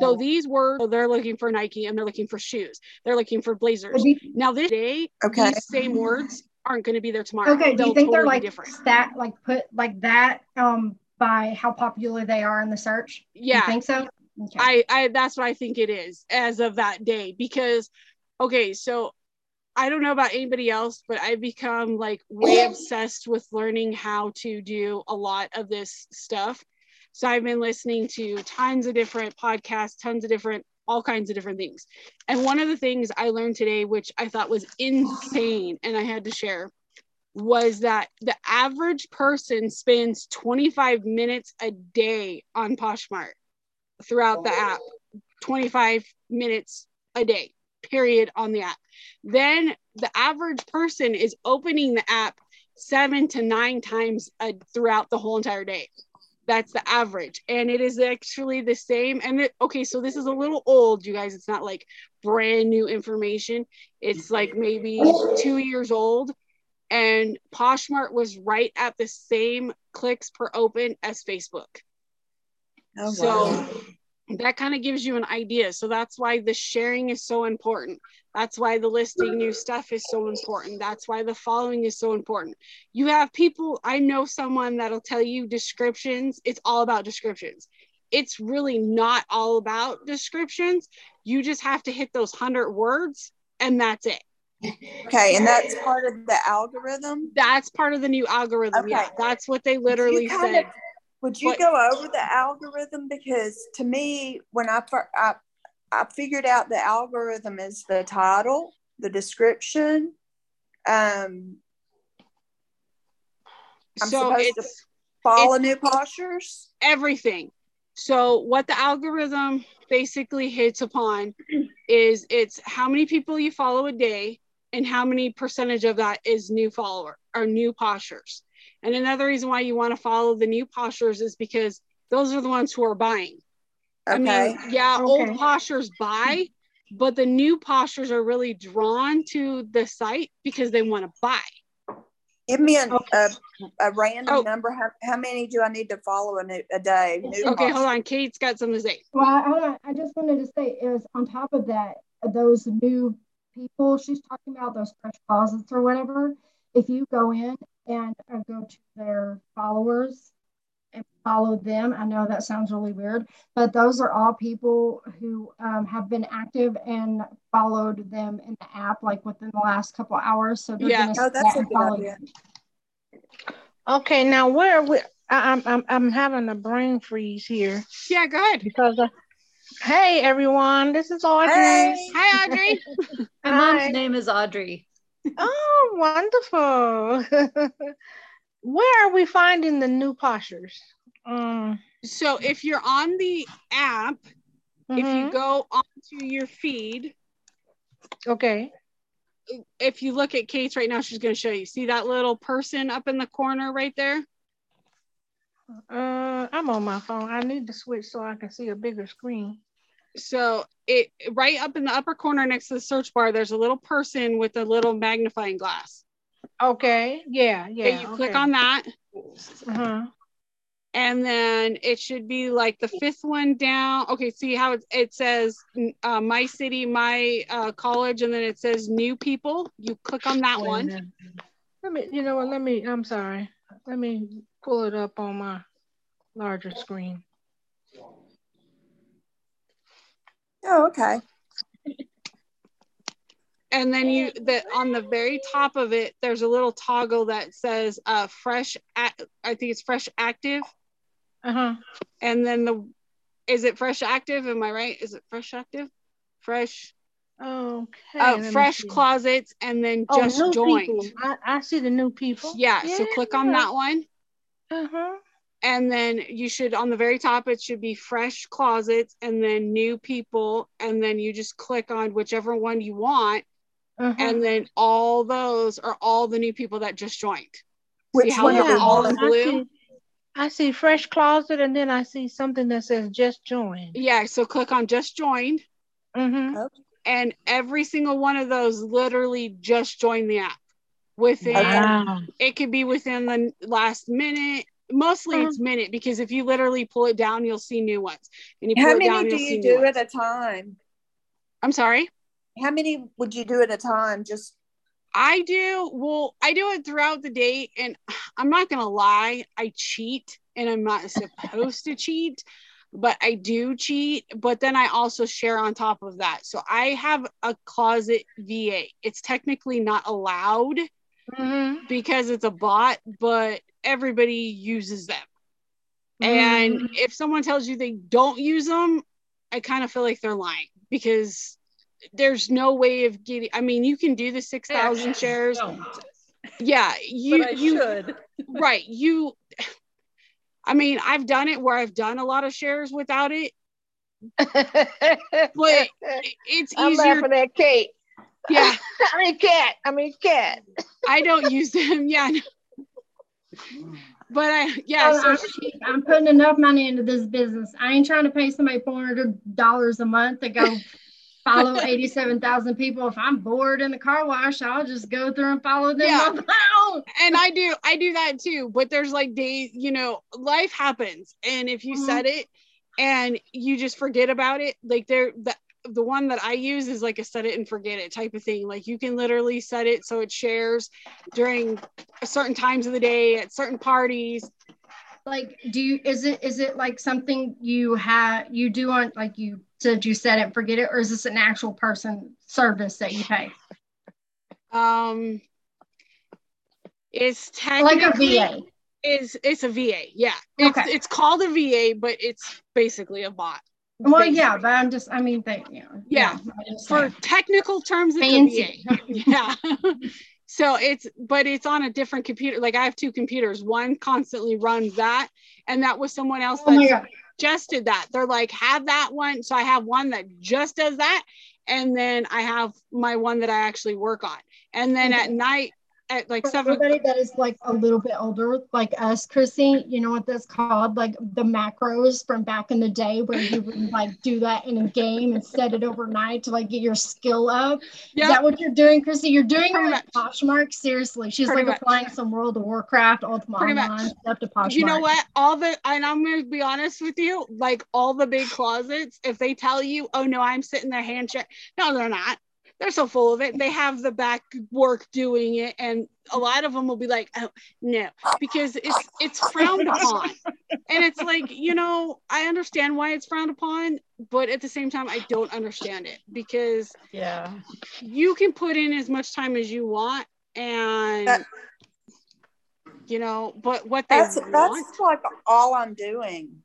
so these words they're looking for nike and they're looking for shoes they're looking for blazers now this day Okay. these same words aren't going to be there tomorrow Okay, do They'll you think they're like be different stat like put like that um by how popular they are in the search? yeah You think so? Okay. I, I that's what I think it is as of that day because okay so I don't know about anybody else but I've become like way obsessed with learning how to do a lot of this stuff so I've been listening to tons of different podcasts tons of different all kinds of different things. And one of the things I learned today which I thought was insane and I had to share was that the average person spends 25 minutes a day on Poshmark throughout the app. 25 minutes a day period on the app. Then the average person is opening the app seven to nine times a, throughout the whole entire day That's the average. And it is actually the same. And it, okay, so this is a little old, you guys. It's not like brand new information. It's like maybe two years old. And Poshmark was right at the same clicks per open as Facebook. Oh, So wow. That kind of gives you an idea. So that's why the sharing is so important. That's why the listing new stuff is so important. That's why the following is so important. You have people, I know someone that'll tell you descriptions, it's all about descriptions. It's really not all about descriptions. You just have to hit those 100 words and that's it. Okay, and that's part of the algorithm. That's part of the new algorithm. Yeah, that's what they literally said. of- Would you But- go over the algorithm? Because to me, when I, I I figured out the algorithm is the title, the description. Um, I'm so supposed to follow new Poshers. everything. So what the algorithm basically hits upon is it's how many people you follow a day and how many percentage of that is new follower or new Poshers. And another reason why you want to follow the new Poshers is because those are the ones who are buying. Okay. I Okay. mean, yeah, Okay. old Poshers buy, but the new Poshers are really drawn to the site because they want to buy. Give me an, Okay. a, a random Oh. number. How, how many do I need to follow a, new, a day? New Okay, hold on. Kate's got something to say. Well, I, hold on. I just wanted to say is on top of that, those new people she's talking about, those fresh closets or whatever. If you go in and uh, go to their followers and follow them, I know that sounds really weird, but those are all people who um, have been active and followed them in the app like within the last couple hours. So they're Yeah. gonna Oh, that's a good idea. you. Okay, now where are we? I, I'm I'm I'm having a brain freeze here Yeah, go ahead. because uh, hey everyone, this is Audrey. Hey. Hi, Audrey. My mom's name is Audrey. Oh, wonderful. where are we finding the new Poshers? Um, So if you're on the app, if you mhm, go onto your feed, okay. if you look at Kate's right now, she's going to show you. See that little person up in the corner right there? Uh, I'm on my phone. I need to switch so I can see a bigger screen. So it right up in the upper corner next to the search bar, there's a little person with a little magnifying glass. Okay. Yeah. Yeah. Okay, you click on that, Uh-huh. and then it should be like the fifth one down. Okay, see how it, it says uh, my city, my uh, college, and then it says new people. You click on that Wait one. Let me. You know what? Let me. I'm sorry. Let me pull it up on my larger screen. Oh, okay. and then you that on the very top of it there's a little toggle that says uh fresh ac- i think it's fresh active Uh huh. and then the is it fresh active am i right is it fresh active fresh Okay. uh fresh closets and then Oh, just new joined people. I, I see the new people. yeah, so click on that one Uh huh. And then you should on the very top it should be fresh closets and then new people and then you just click on whichever one you want Uh-huh. and then all those are all the new people that just joined Which how one they're all in blue? I see, I see fresh closet, and then I see something that says just joined Yeah, so click on just joined, Mm-hmm. and every single one of those literally just joined the app. Within Wow. it could be within the last minute. Mostly Uh-huh. it's minute because if you literally pull it down, you'll see new ones. And you pull How many down, do you do at a time? I'm sorry. How many would you do at a time? Just I do well, I do it throughout the day, and I'm not gonna lie, I cheat, and I'm not supposed to cheat, but I do cheat. But then I also share on top of that. So I have a closet VA. It's technically not allowed Mm-hmm. because it's a bot, but everybody uses them. Mm-hmm. And if someone tells you they don't use them, I kind of feel like they're lying because there's no way of getting. I mean, you can do the six thousand shares. Don't, Yeah, you you should. right you. I mean, I've done it where I've done a lot of shares without it, but it- it's I'm easier. laughing at Kate. Yeah, I mean cat. I mean cat. I don't use them. Yeah, but I yeah, Oh, so I'm, I'm putting enough money into this business. I ain't trying to pay somebody four hundred dollars a month to go follow eighty-seven thousand people. If I'm bored in the car wash, I'll just go through and follow them Yeah. on my own. and I do I do that too. But there's like days, you know, life happens, and if you Mhm. set it and you just forget about it, like there the the one that I use is like a set it and forget it type of thing. Like you can literally set it so it shares during certain times of the day at certain parties. Like, do you is it is it like something you have you do on like you said you set it forget it, or is this an actual person service that you pay? Um, it's technically Like a VA. is it's a VA. Yeah, it's Okay. it's called a VA, but it's basically a bot. Well, basically. yeah, but I'm just I mean they you know, Yeah. I just for technical terms it's Fancy. a yeah so it's but it's on a different computer like i have two computers one constantly runs that and that was someone else Oh my that god. suggested that they're like have that one so i have one that just does that and then i have my one that i actually work on and then at night at like For seven everybody that is like a little bit older, like us, Chrissy, you know what that's called? Like the macros from back in the day where you would like do that in a game and set it overnight to like get your skill up. Is yeah that what you're doing, Chrissy? You're doing Pretty with Poshmark? Seriously. She's Pretty like much. applying some World of Warcraft, Ultima Pretty much. Online stuff to Poshmark. you know what all the and i'm gonna be honest with you like all the big closets if they tell you oh no i'm sitting there hand check no they're not they're so full of it they have the back work doing it and a lot of them will be like oh no because it's it's frowned upon and it's like you know i understand why it's frowned upon but at the same time i don't understand it because Yeah. you can put in as much time as you want and That- you know but what they That's want that's like all I'm doing.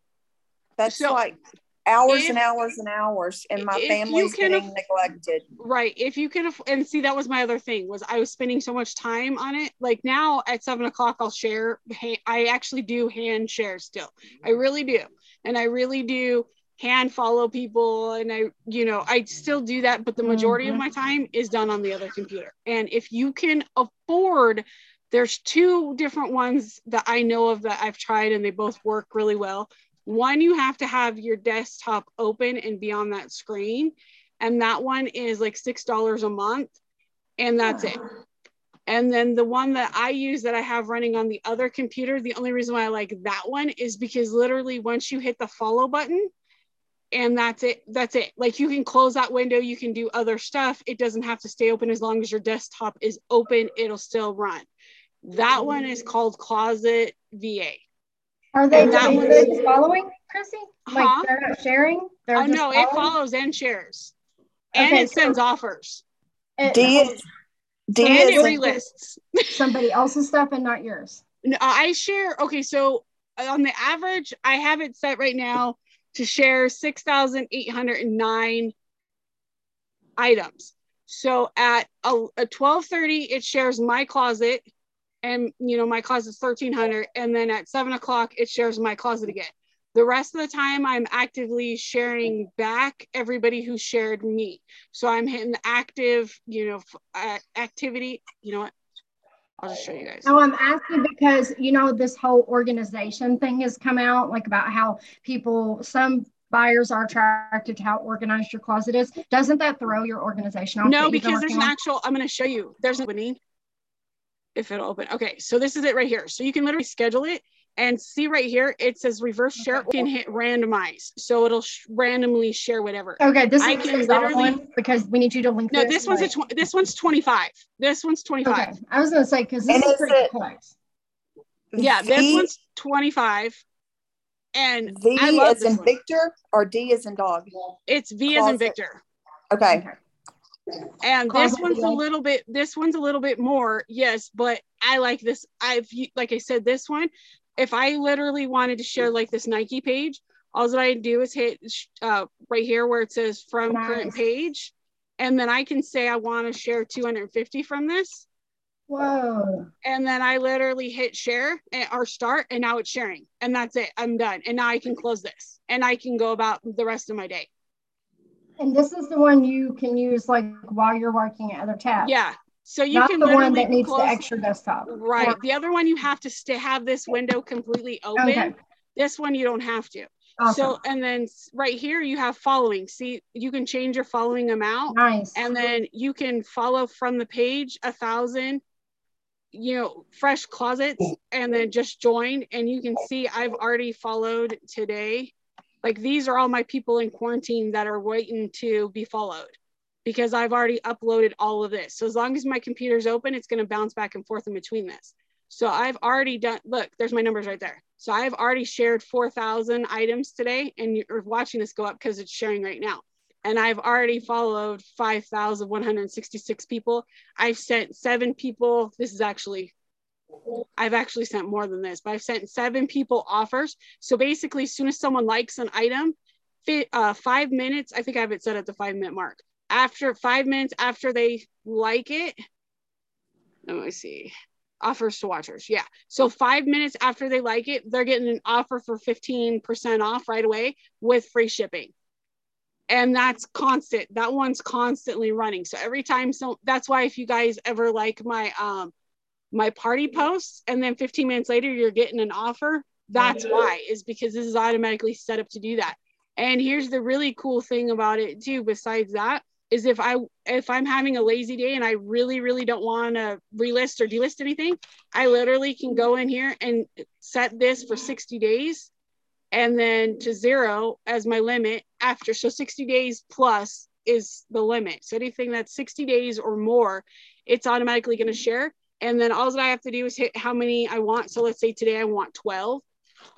That's So, like hours if- and hours and hours, and my family's can getting neglected. right if you can and see that was my other thing was i was spending so much time on it like now at seven o'clock i'll share i actually do hand share still i really do and i really do hand follow people and i you know i still do that but the majority of Mhm. my time is done on the other computer and if you can afford there's two different ones that i know of that i've tried and they both work really well one you have to have your desktop open and be on that screen and that one is like six dollars a month and that's it. And then the one that i use that i have running on the other computer the only reason why i like that one is because literally once you hit the follow button and that's it that's it. Like you can close that window you can do other stuff. It doesn't have to stay open as long as your desktop is open it'll still run. That one is called closet va Are they, and that are they following, Chrissy? Like Huh? they're not sharing? They're oh just no it follows and shares and Okay, it so- sends offers It- D is D and it relists somebody else's stuff and not yours. No, I share. Okay, so on the average, I have it set right now to share 6,809 items. So at a, a 12:30, it shares my closet, and you know my closet's 1,300, and then at seven o'clock, it shares my closet again. The rest of the time, I'm actively sharing back everybody who shared me. So I'm hitting active, you know, uh, activity. You know what? I'll just show you guys. Oh, I'm asking because you know this whole organization thing has come out, like about how people, some buyers are attracted to how organized your closet is. Doesn't that throw your organization off? No, because there's an actual, I'm going to show you. There's an opening. If it'll open. Okay, so this is it right here. So you can literally schedule it and see right here, it says reverse share. You can hit randomize. So it'll sh- randomly share whatever. Okay, this I is can the dollar one because we need you to link. No, this, this one's a tw- this one's 25. This one's 25. Okay, I was gonna say because this And is is pretty it- complex. Yeah, this one's 25. And V I love is in one. Victor or D is in dog. it's V as in Closet. Victor. Okay. And this one's a little bit, this one's a little bit more, yes, but I like this. I've, like I said, this one, if I literally wanted to share like this Nike page, all that I do is hit uh, right here where it says from current page. And then I can say I want to share 250 from this. Whoa. And then I literally hit share and, or start, and now it's sharing. And that's it. I'm done. And now I can close this and I can go about the rest of my day. And this is the one you can use like while you're working at other tabs. Yeah. So you Not can the one that needs close, the extra desktop. right. Or- The other one you have to stay, have this window completely open. Okay. This one you don't have to. Awesome. So and then right here you have following. See, you can change your following amount nice. and then you can follow from the page a thousand you know fresh closets and then just join and you can see i've already followed today like these are all my people in quarantine that are waiting to be followed because i've already uploaded all of this so as long as my computer's open it's going to bounce back and forth in between this so i've already done look there's my numbers right there so i've already shared 4000 items today and you're watching this go up because it's sharing right now and I've already followed 5,166 people. I've sent seven people. This is actually, I've actually sent more than this, but I've sent seven people offers. So basically, as soon as someone likes an item, uh, five minutes, I think I have it set at the five minute mark. After five minutes after they like it, let me see. Offers to watchers. Yeah. So five minutes after they like it, they're getting an offer for 15% off right away with free shipping and that's constant that one's constantly running so every time so that's why if you guys ever like my um my party posts and then 15 minutes later you're getting an offer that's why is because this is automatically set up to do that and here's the really cool thing about it too besides that is if i if i'm having a lazy day and i really really don't want to relist or delist anything i literally can go in here and set this for 60 days and then to zero as my limit after. So 60 days plus is the limit. So anything that's 60 days or more, it's automatically going to share. And then all that I have to do is hit how many I want. So let's say today I want 12.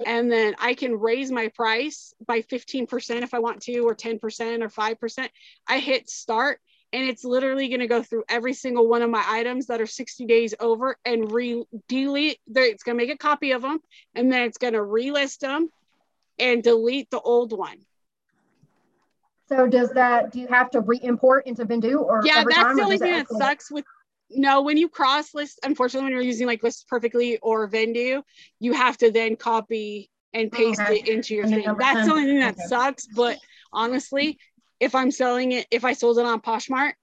And then I can raise my price by 15% if I want to, or 10% or 5%. I hit start and it's literally going to go through every single one of my items that are 60 days over and re delete. It's going to make a copy of them and then it's going to relist them and delete the old one. So does that, do you have to re-import into Vendoo or Yeah, that's the only thing that sucks with no, when you cross list, unfortunately, when you're using like List Perfectly or Vendoo, you have to then copy and paste Okay. it into your thing. That's 10. the only thing that Okay. sucks. But honestly, if I'm selling it, if I sold it on Poshmark,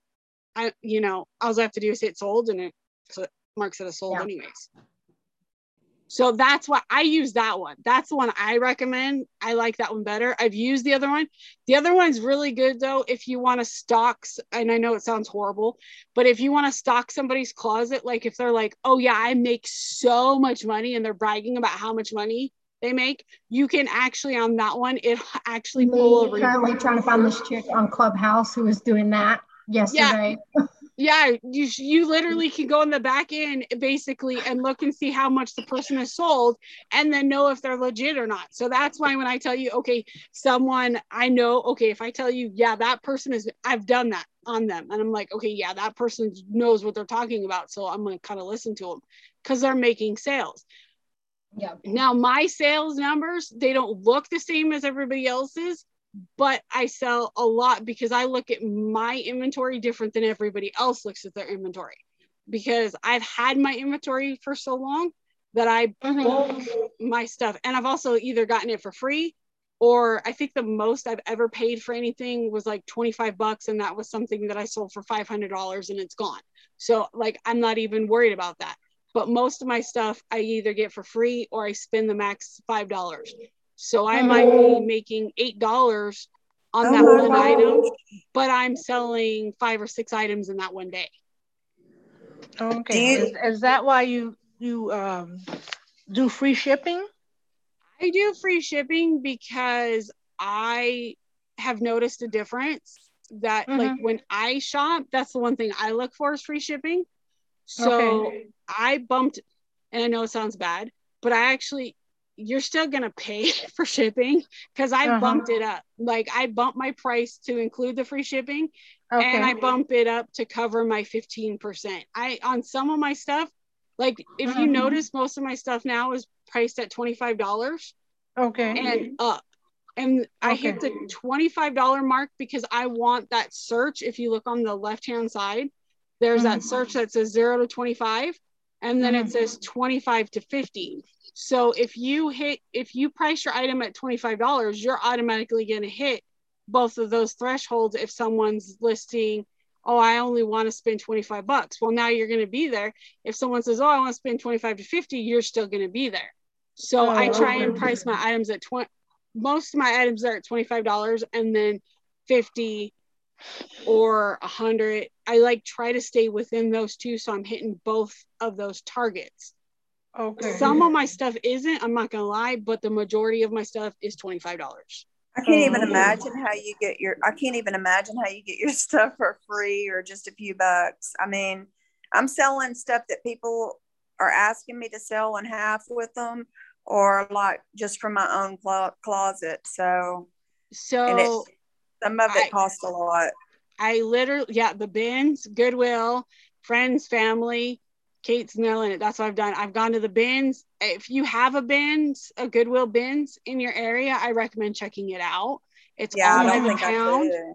I you know, all I have to do is hit sold and it so it marks it as sold Yeah. anyways. So that's why I use that one. That's the one I recommend. I like that one better. I've used the other one. The other one's really good though if you want to stock, and I know it sounds horrible, but if you want to stock somebody's closet, like if they're like, oh yeah, I make so much money and they're bragging about how much money they make, you can actually on that one, it actually pull a currently trying to find this chick on Clubhouse who was doing that yesterday. yeah you you literally can go in the back end basically and look and see how much the person has sold and then know if they're legit or not. So that's why when i tell you okay someone i know okay if i tell you yeah that person is i've done that on them. And i'm like okay yeah that person knows what they're talking about so i'm going to kind of listen to them because they're making sales. Yeah. now my sales numbers they don't look the same as everybody else's but I sell a lot because I look at my inventory different than everybody else looks at their inventory because I've had my inventory for so long that I mm-hmm. bulk my stuff and I've also either gotten it for free or I think the most I've ever paid for anything was like 25 bucks and that was something that I sold for $500 and it's gone. So like I'm not even worried about that. But most of my stuff I either get for free or I spend the max $5. So I might be making eight dollars on Oh that my one gosh. item, but I'm selling five or six items in that one day. Okay, Do is, is that why you, you, um, do free shipping? I do free shipping because I have noticed a difference that like when I shop, that's the one thing I look for is free shipping. So Okay. I bumped, and I know it sounds bad, but I actually, you're still gonna pay for shipping because I Uh-huh. bumped it up. Like I bumped my price to include the free shipping, and I bump it up to cover my 15%. I on some of my stuff, like if you Mhm. notice, most of my stuff now is priced at $25 okay, and up. And I hit the $25 mark because I want that search. If you look on the left hand side, there's that search that says zero to 25, and then it Mhm. says 25 to 50. So if you hit, if you price your item at $25, you're automatically going to hit both of those thresholds if someone's listing oh, I only want to spend 25 bucks. Well, now you're going to be there. If someone says, oh, I want to spend 25 to 50, you're still going to be there. So Oh, I try okay. and price my items at 20. Most of my items are at $25 and then 50 or 100. I like try to stay within those two. So I'm hitting both of those targets. Okay. Some of my stuff isn't, I'm not going to lie, but the majority of my stuff is $25. I can't even Oh. imagine how you get your I can't even imagine how you get your stuff for free or just a few bucks. I mean, I'm selling stuff that people are asking me to sell in half with them or like just from my own closet. So and it, So some of I- it costs a lot. I literally, yeah, the bins, Goodwill, friends, family, Kate's nailing it. That's what I've done. I've gone to the bins. If you have a bins, a Goodwill bins in your area, I recommend checking it out. It's Yeah, I all by don't the think pound. could.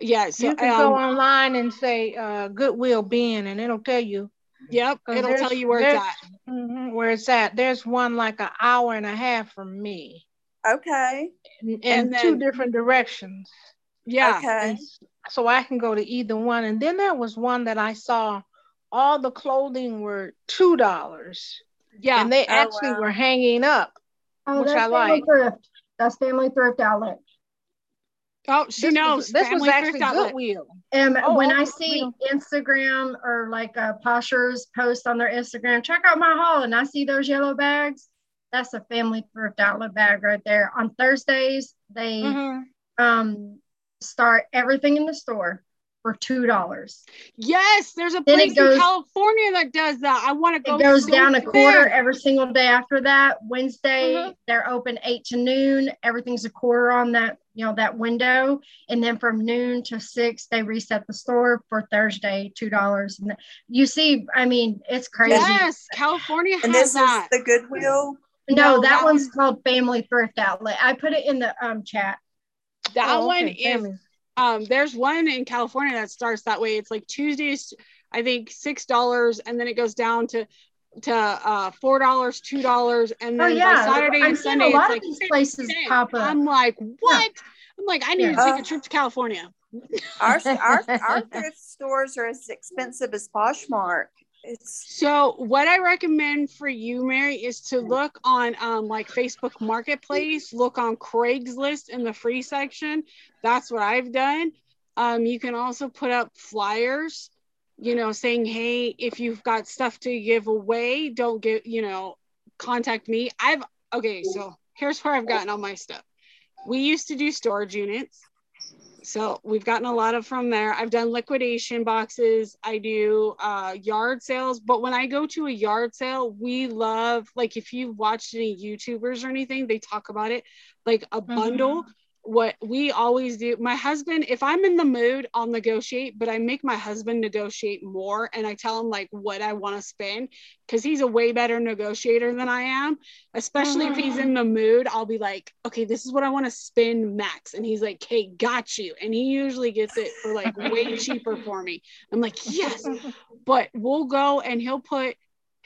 Yeah, so you can go um, online and say uh, Goodwill bin, and it'll tell you Yep, it'll tell you where it's there's- at. mhm, where it's at. There's one like an hour and a half from me, Okay. in, in And two different directions. Yeah, Okay. And so I can go to either one. And then there was one that I saw. All the clothing were two dollars, yeah. and they Oh, actually wow. were hanging up. Oh, Which that's I family like. thrift. That's family thrift outlet. oh, she This knows. Was, this was Family actually Thrift Outlet. Goodwill. And Oh, when oh, I see don't- Instagram or like uh, Poshers post on their Instagram, check out my haul, and I see those yellow bags, that's a family thrift outlet bag right there. On Thursdays, they Mhm. um start everything in the store for two dollars. Yes, there's a Then place goes- in California that does that. I want to go. It goes so down a bad. quarter every single day after that. Wednesday, Mhm. they're open eight to noon. Everything's a quarter on that, you know, that window. And then from noon to six, they reset the store for Thursday, two dollars. And you see, I mean, it's crazy. Yes, California And has this that. is the Goodwill. No, No, that, that one's called Family Thrift Outlet. I put it in the um chat. that Oh, one okay, is family. Um there's one in california that starts that way it's like tuesdays i think six dollars and then it goes down to to uh four dollars two dollars and Oh then yeah, by saturday I'm and seeing sunday a lot it's of like these places 50. pop up. i'm like what i'm like i need to take Uh, a trip to california Our our our thrift stores are as expensive as Poshmark. It's so what i recommend for you mary is to look on um like facebook marketplace look on craigslist in the free section. That's what i've done. Um you can also put up flyers you know saying hey if you've got stuff to give away don't get you know contact me. I've okay so here's where i've gotten all my stuff. We used to do storage units so we've gotten a lot of from there. I've done liquidation boxes. I do uh, yard sales. But when i go to a yard sale we love like if you've watched any youtubers or anything they talk about it like a bundle what we always do my husband if i'm in the mood i'll negotiate but i make my husband negotiate more and i tell him like what i want to spend because he's a way better negotiator than i am. Especially if he's mm-hmm. in the mood i'll be like okay this is what i want to spend max and he's like hey got you and he usually gets it for like way cheaper for me. I'm like yes but we'll go and he'll put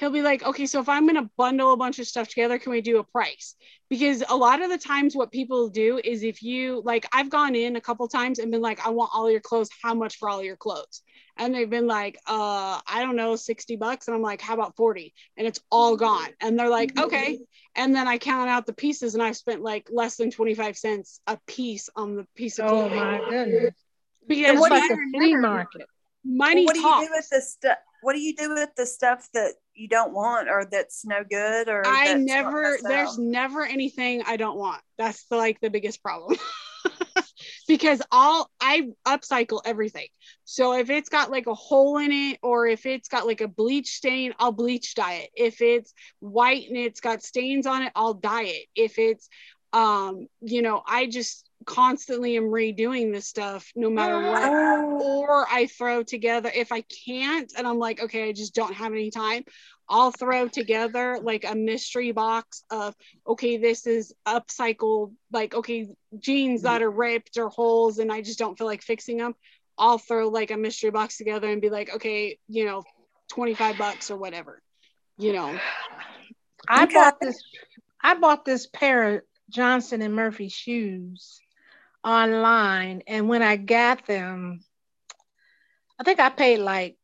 he'll be like okay so if i'm going to bundle a bunch of stuff together can we do a price because a lot of the times what people do is if you like i've gone in a couple times and been like i want all your clothes how much for all your clothes and they've been like uh i don't know 60 bucks and i'm like how about 40 and it's all gone and they're like okay and then i count out the pieces and i've spent like less than 25 cents a piece on the piece of clothing. Oh clothing my goodness! because And what It's do like you a flea market. money what do you talks. do with the stuff? What do you do with the stuff that you don't want or that's no good or I never there's never anything I don't want. That's the, like the biggest problem. because all I upcycle everything. So if it's got like a hole in it or if it's got like a bleach stain, I'll bleach dye it. If it's white and it's got stains on it, I'll dye it. If it's um, you know, I just constantly am redoing this stuff no matter what Oh, or I throw together if I can't and I'm like, okay, I just don't have any time. I'll throw together like a mystery box of okay, this is upcycled, like okay, jeans that are ripped or holes and I just don't feel like fixing them. I'll throw like a mystery box together and be like, okay, you know, 25 bucks or whatever. You know. I Okay. bought this. I bought this pair of Johnston and Murphy shoes online, and when I got them, I think I paid like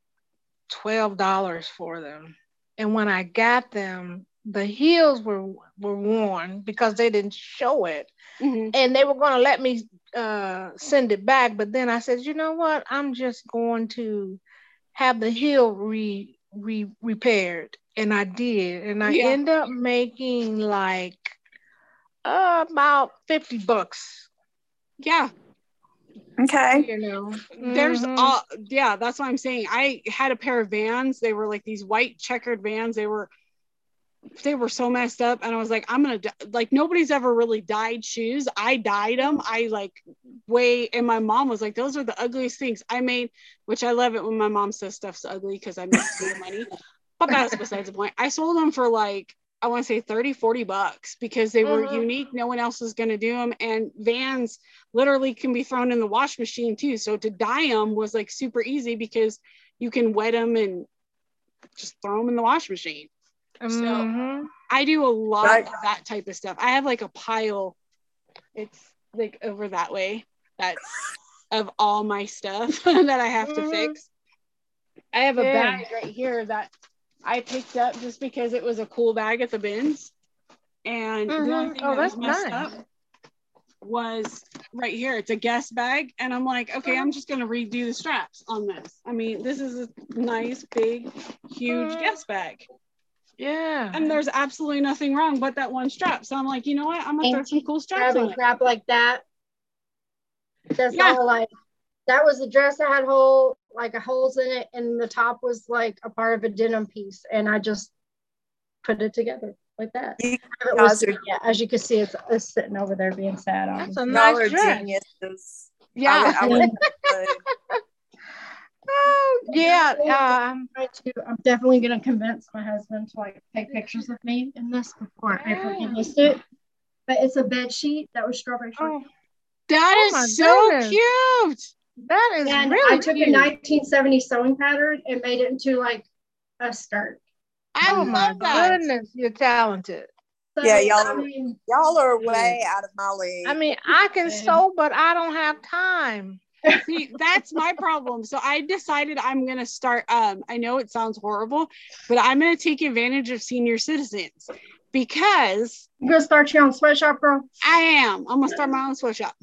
twelve dollars for them, and when I got them, the heels were were worn because they didn't show it, Mhm. and they were going to let me uh, send it back. But then I said, you know what? I'm just going to have the heel re, re repaired, and I did, and I Yeah. end up making like uh, about fifty bucks. Yeah, Okay. You know, there's Mhm. all yeah that's what i'm saying. I had a pair of vans. They were like these white checkered vans. They were they were so messed up. And i was like i'm gonna di- like nobody's ever really dyed shoes. I dyed them i like way and my mom was like those are the ugliest things i made which i love it when my mom says stuff's ugly because i make good money. But that's besides the point. I sold them for like i want to say 30 40 bucks because they were Mhm. unique no one else was going to do them and vans literally can be thrown in the wash machine too. So to dye them was like super easy because you can wet them and just throw them in the wash machine. Mhm. I do a lot Right. of that type of stuff. I have like a pile. It's like over that way. That's of all my stuff that I have to Mhm. fix. I have a Yeah. bag right here that I picked up just because it was a cool bag at the bins. And the only Mhm. thing Oh, that was messed nice. up was right here. It's a Guess bag. And I'm like, okay, I'm just going to redo the straps on this. I mean, this is a nice, big, huge Mhm. Guess bag. Yeah. And there's absolutely nothing wrong but that one strap. So I'm like, you know what? I'm going to throw some cool straps grabbing on it. crap like that. That's Yeah. all like that was a dress that had hole like a holes in it, and the top was like a part of a denim piece, and I just put it together like that. It was, yeah, as you can see, it's, it's sitting over there being sad on. That's a Y'all nice are dress. geniuses. Yeah. I, would- I would- Oh, yeah. Um, trying to, I'm definitely gonna convince my husband to like take pictures of me in this before I freaking list it. But it's a bed sheet that was strawberry oh, shortcake. That Oh is so goodness. cute. That is and really I took cute. a 1970 sewing pattern and made it into like a skirt. I oh love my that. goodness, you're talented. So, Yeah, y'all I are- mean, y'all are way out of my league. I mean, I can Yeah. sew, but I don't have time. See, that's my problem. So I decided I'm gonna start. Um, I know it sounds horrible, but I'm gonna take advantage of senior citizens because you gonna start your own sweatshop, girl? I am. I'm gonna start my own sweatshop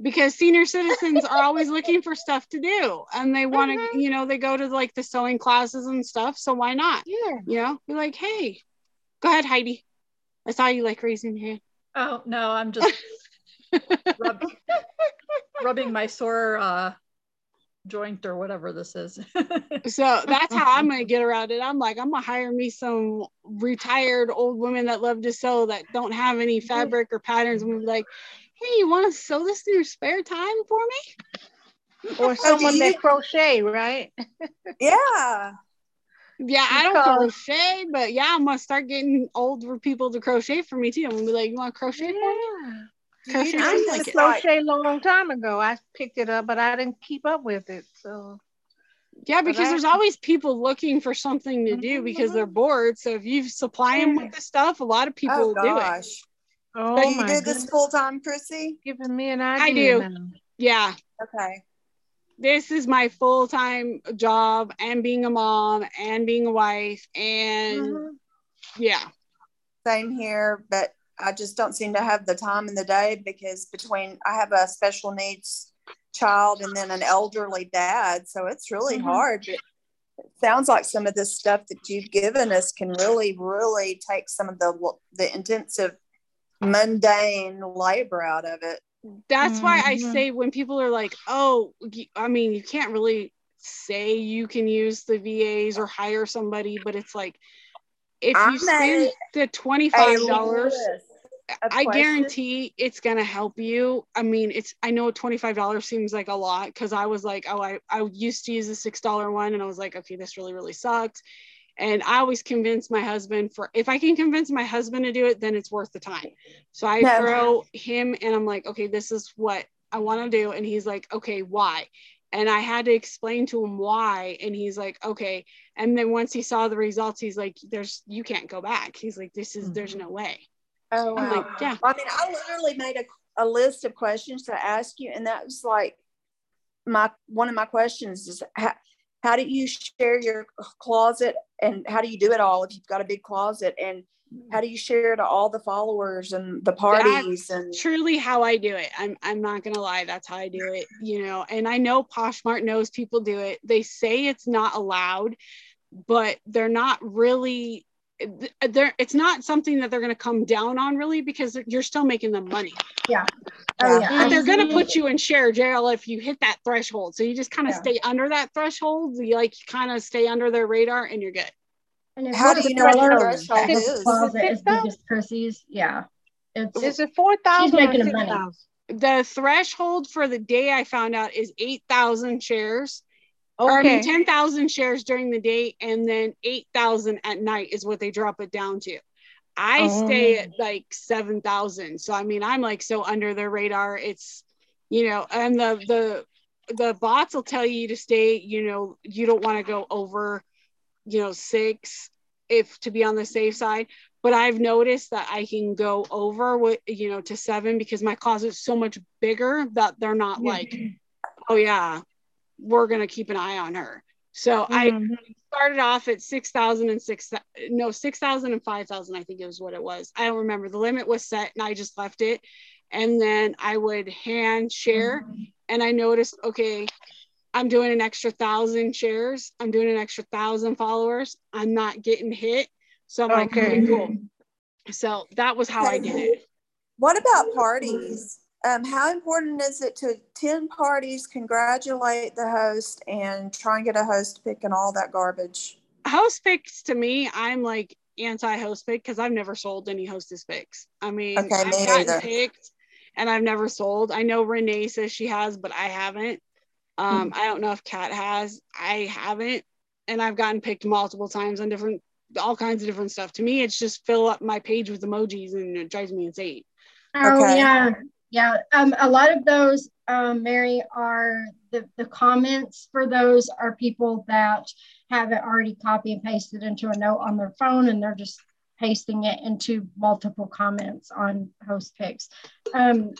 because senior citizens are always looking for stuff to do and they want to, Mhm. you know, they go to like the sewing classes and stuff. So why not? Yeah. You know, be like, hey, go ahead, Heidi. I saw you like raising your hand. Oh no, I'm just rub, rubbing my sore uh, joint or whatever this is. So that's how I'm gonna get around it. I'm like, I'm gonna hire me some retired old women that love to sew that don't have any fabric or patterns and be like, hey, you want to sew this in your spare time for me? Or someone that crochet, right? yeah. Yeah, I don't Because- crochet, but yeah, I'm gonna start getting older people to crochet for me too. I'm gonna be like, you want to crochet for me? Yeah. Crochet I seems used like to it. crochet a long time ago. I picked it up, but I didn't keep up with it. So Yeah, because I- there's always people looking for something to do because they're mm-hmm. bored. So if you supply them with the stuff, a lot of people Oh will do it. Gosh. oh do you my do this full time, Chrissy? giving me an idea. I do. now. Yeah, Okay. this is my full time job and being a mom and being a wife and Mhm. yeah, Same here, but I just don't seem to have the time in the day because between I have a special needs child and then an elderly dad, so it's really Mhm. hard. But it sounds like some of this stuff that you've given us can really, really take some of the the intensive, mundane labor out of it. that's why I Mhm. say when people are like, oh, I mean, you can't really say you can use the VAs or hire somebody, but it's like if I you spend the $25, I questions. guarantee it's gonna help you. I mean, it's I know twenty five dollars seems like a lot because I was like, oh, I I used to use the six dollar one, and I was like, okay, this really really sucks. And I always convince my husband for if I can convince my husband to do it, then it's worth the time. So I No. throw him and I'm like, okay, this is what I want to do, and he's like, okay, why? And I had to explain to him why, and he's like, okay. And then once he saw the results, he's like, there's you can't go back. He's like, this is there's mm-hmm. no way. Oh I'm wow. like, yeah. I mean, I literally made a, a list of questions to ask you, and that was like my one of my questions is how, how do you share your closet and how do you do it all if you've got a big closet and how do you share to all the followers and the parties That's and truly how I do it. I'm I'm not gonna lie, that's how I do it, you know. And I know Poshmark knows people do it. They say it's not allowed, but they're not really they're it's not something that they're going to come down on really because you're still making them money Yeah. Oh, yeah. Oh, yeah. but they're going to put you in share jail if you hit that threshold so you just kind of Yeah. stay under that threshold you like kind of stay under their radar and you're good And if How do you know what the threshold is? Closet as Is it though? big as Chrissy's, yeah. It's Is it four thousand or making six money. the threshold for the day i found out is 8000 shares or I Okay. mean 10,000 shares during the day and then 8,000 at night is what they drop it down to. I stay Oh. at like 7,000. So I mean I'm like so under their radar. It's you know and the the the bots will tell you to stay, you know, you don't want to go over you know 6 if to be on the safe side, but I've noticed that I can go over what you know to 7 because my closet's so much bigger that they're not like oh yeah, we're gonna keep an eye on her. So I Mhm. started off at 6,000 and six, no, 6,000 and 5,000, I think it was what it was. I don't remember. The limit was set and I just left it. And then I would hand share and I noticed, okay, I'm doing an extra thousand shares. I'm doing an extra thousand followers. I'm not getting hit. So I'm like, Okay. okay, cool. So that was how I did it. what about parties um, how important is it to attend parties congratulate the host and try and get a host pick and all that garbage host picks to me, I'm like anti host pick because I've never sold any hostess picks. I mean, Okay, I've me gotten either. picked and I've never sold. I know Renee says she has, but I haven't. Um, I don't know if Kat has. I haven't, and I've gotten picked multiple times on different, all kinds of different stuff. To me, it's just fill up my page with emojis, and it drives me insane. Oh Okay. yeah, yeah. Um, a lot of those, um, Mary, are the the comments for those are people that have it already copy and pasted into a note on their phone, and they're just pasting it into multiple comments on host picks. Um,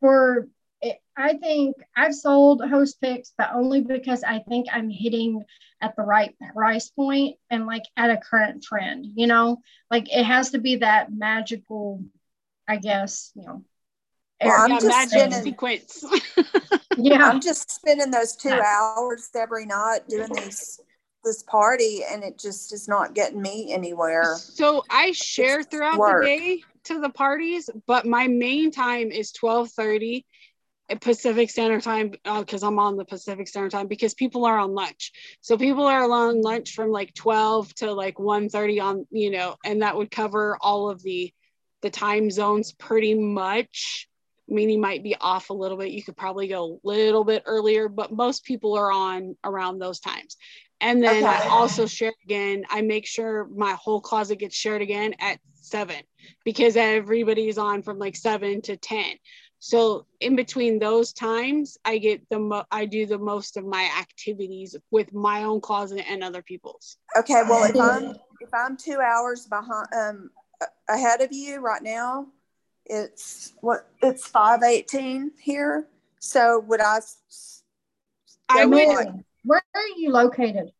for it, I think I've sold host picks, but only because I think I'm hitting at the right price point and like at a current trend. You know, like it has to be that magical I guess, you know. Well, I'm yeah, just magic spinning- sequence. yeah. I'm just spending those two Yeah. hours every night doing these this party and it just is not getting me anywhere. So I share throughout work. the day to the parties, but my main time is 12:30 at Pacific Standard Time uh, because I'm on the Pacific Standard Time because people are on lunch. So people are on lunch from like 12 to like 1:30 on, you know, and that would cover all of the the time zones pretty much. I mean, you might be off a little bit. You could probably go a little bit earlier, but most people are on around those times. And then I also share again. I make sure my whole closet gets shared again at seven because everybody's on from like seven to 10. So in between those times, I get the mo- I do the most of my activities with my own closet and other people's. Okay, well if I'm if I'm two hours behind um ahead of you right now, it's what it's five eighteen here. So would I? go would- with, like, Where are you located?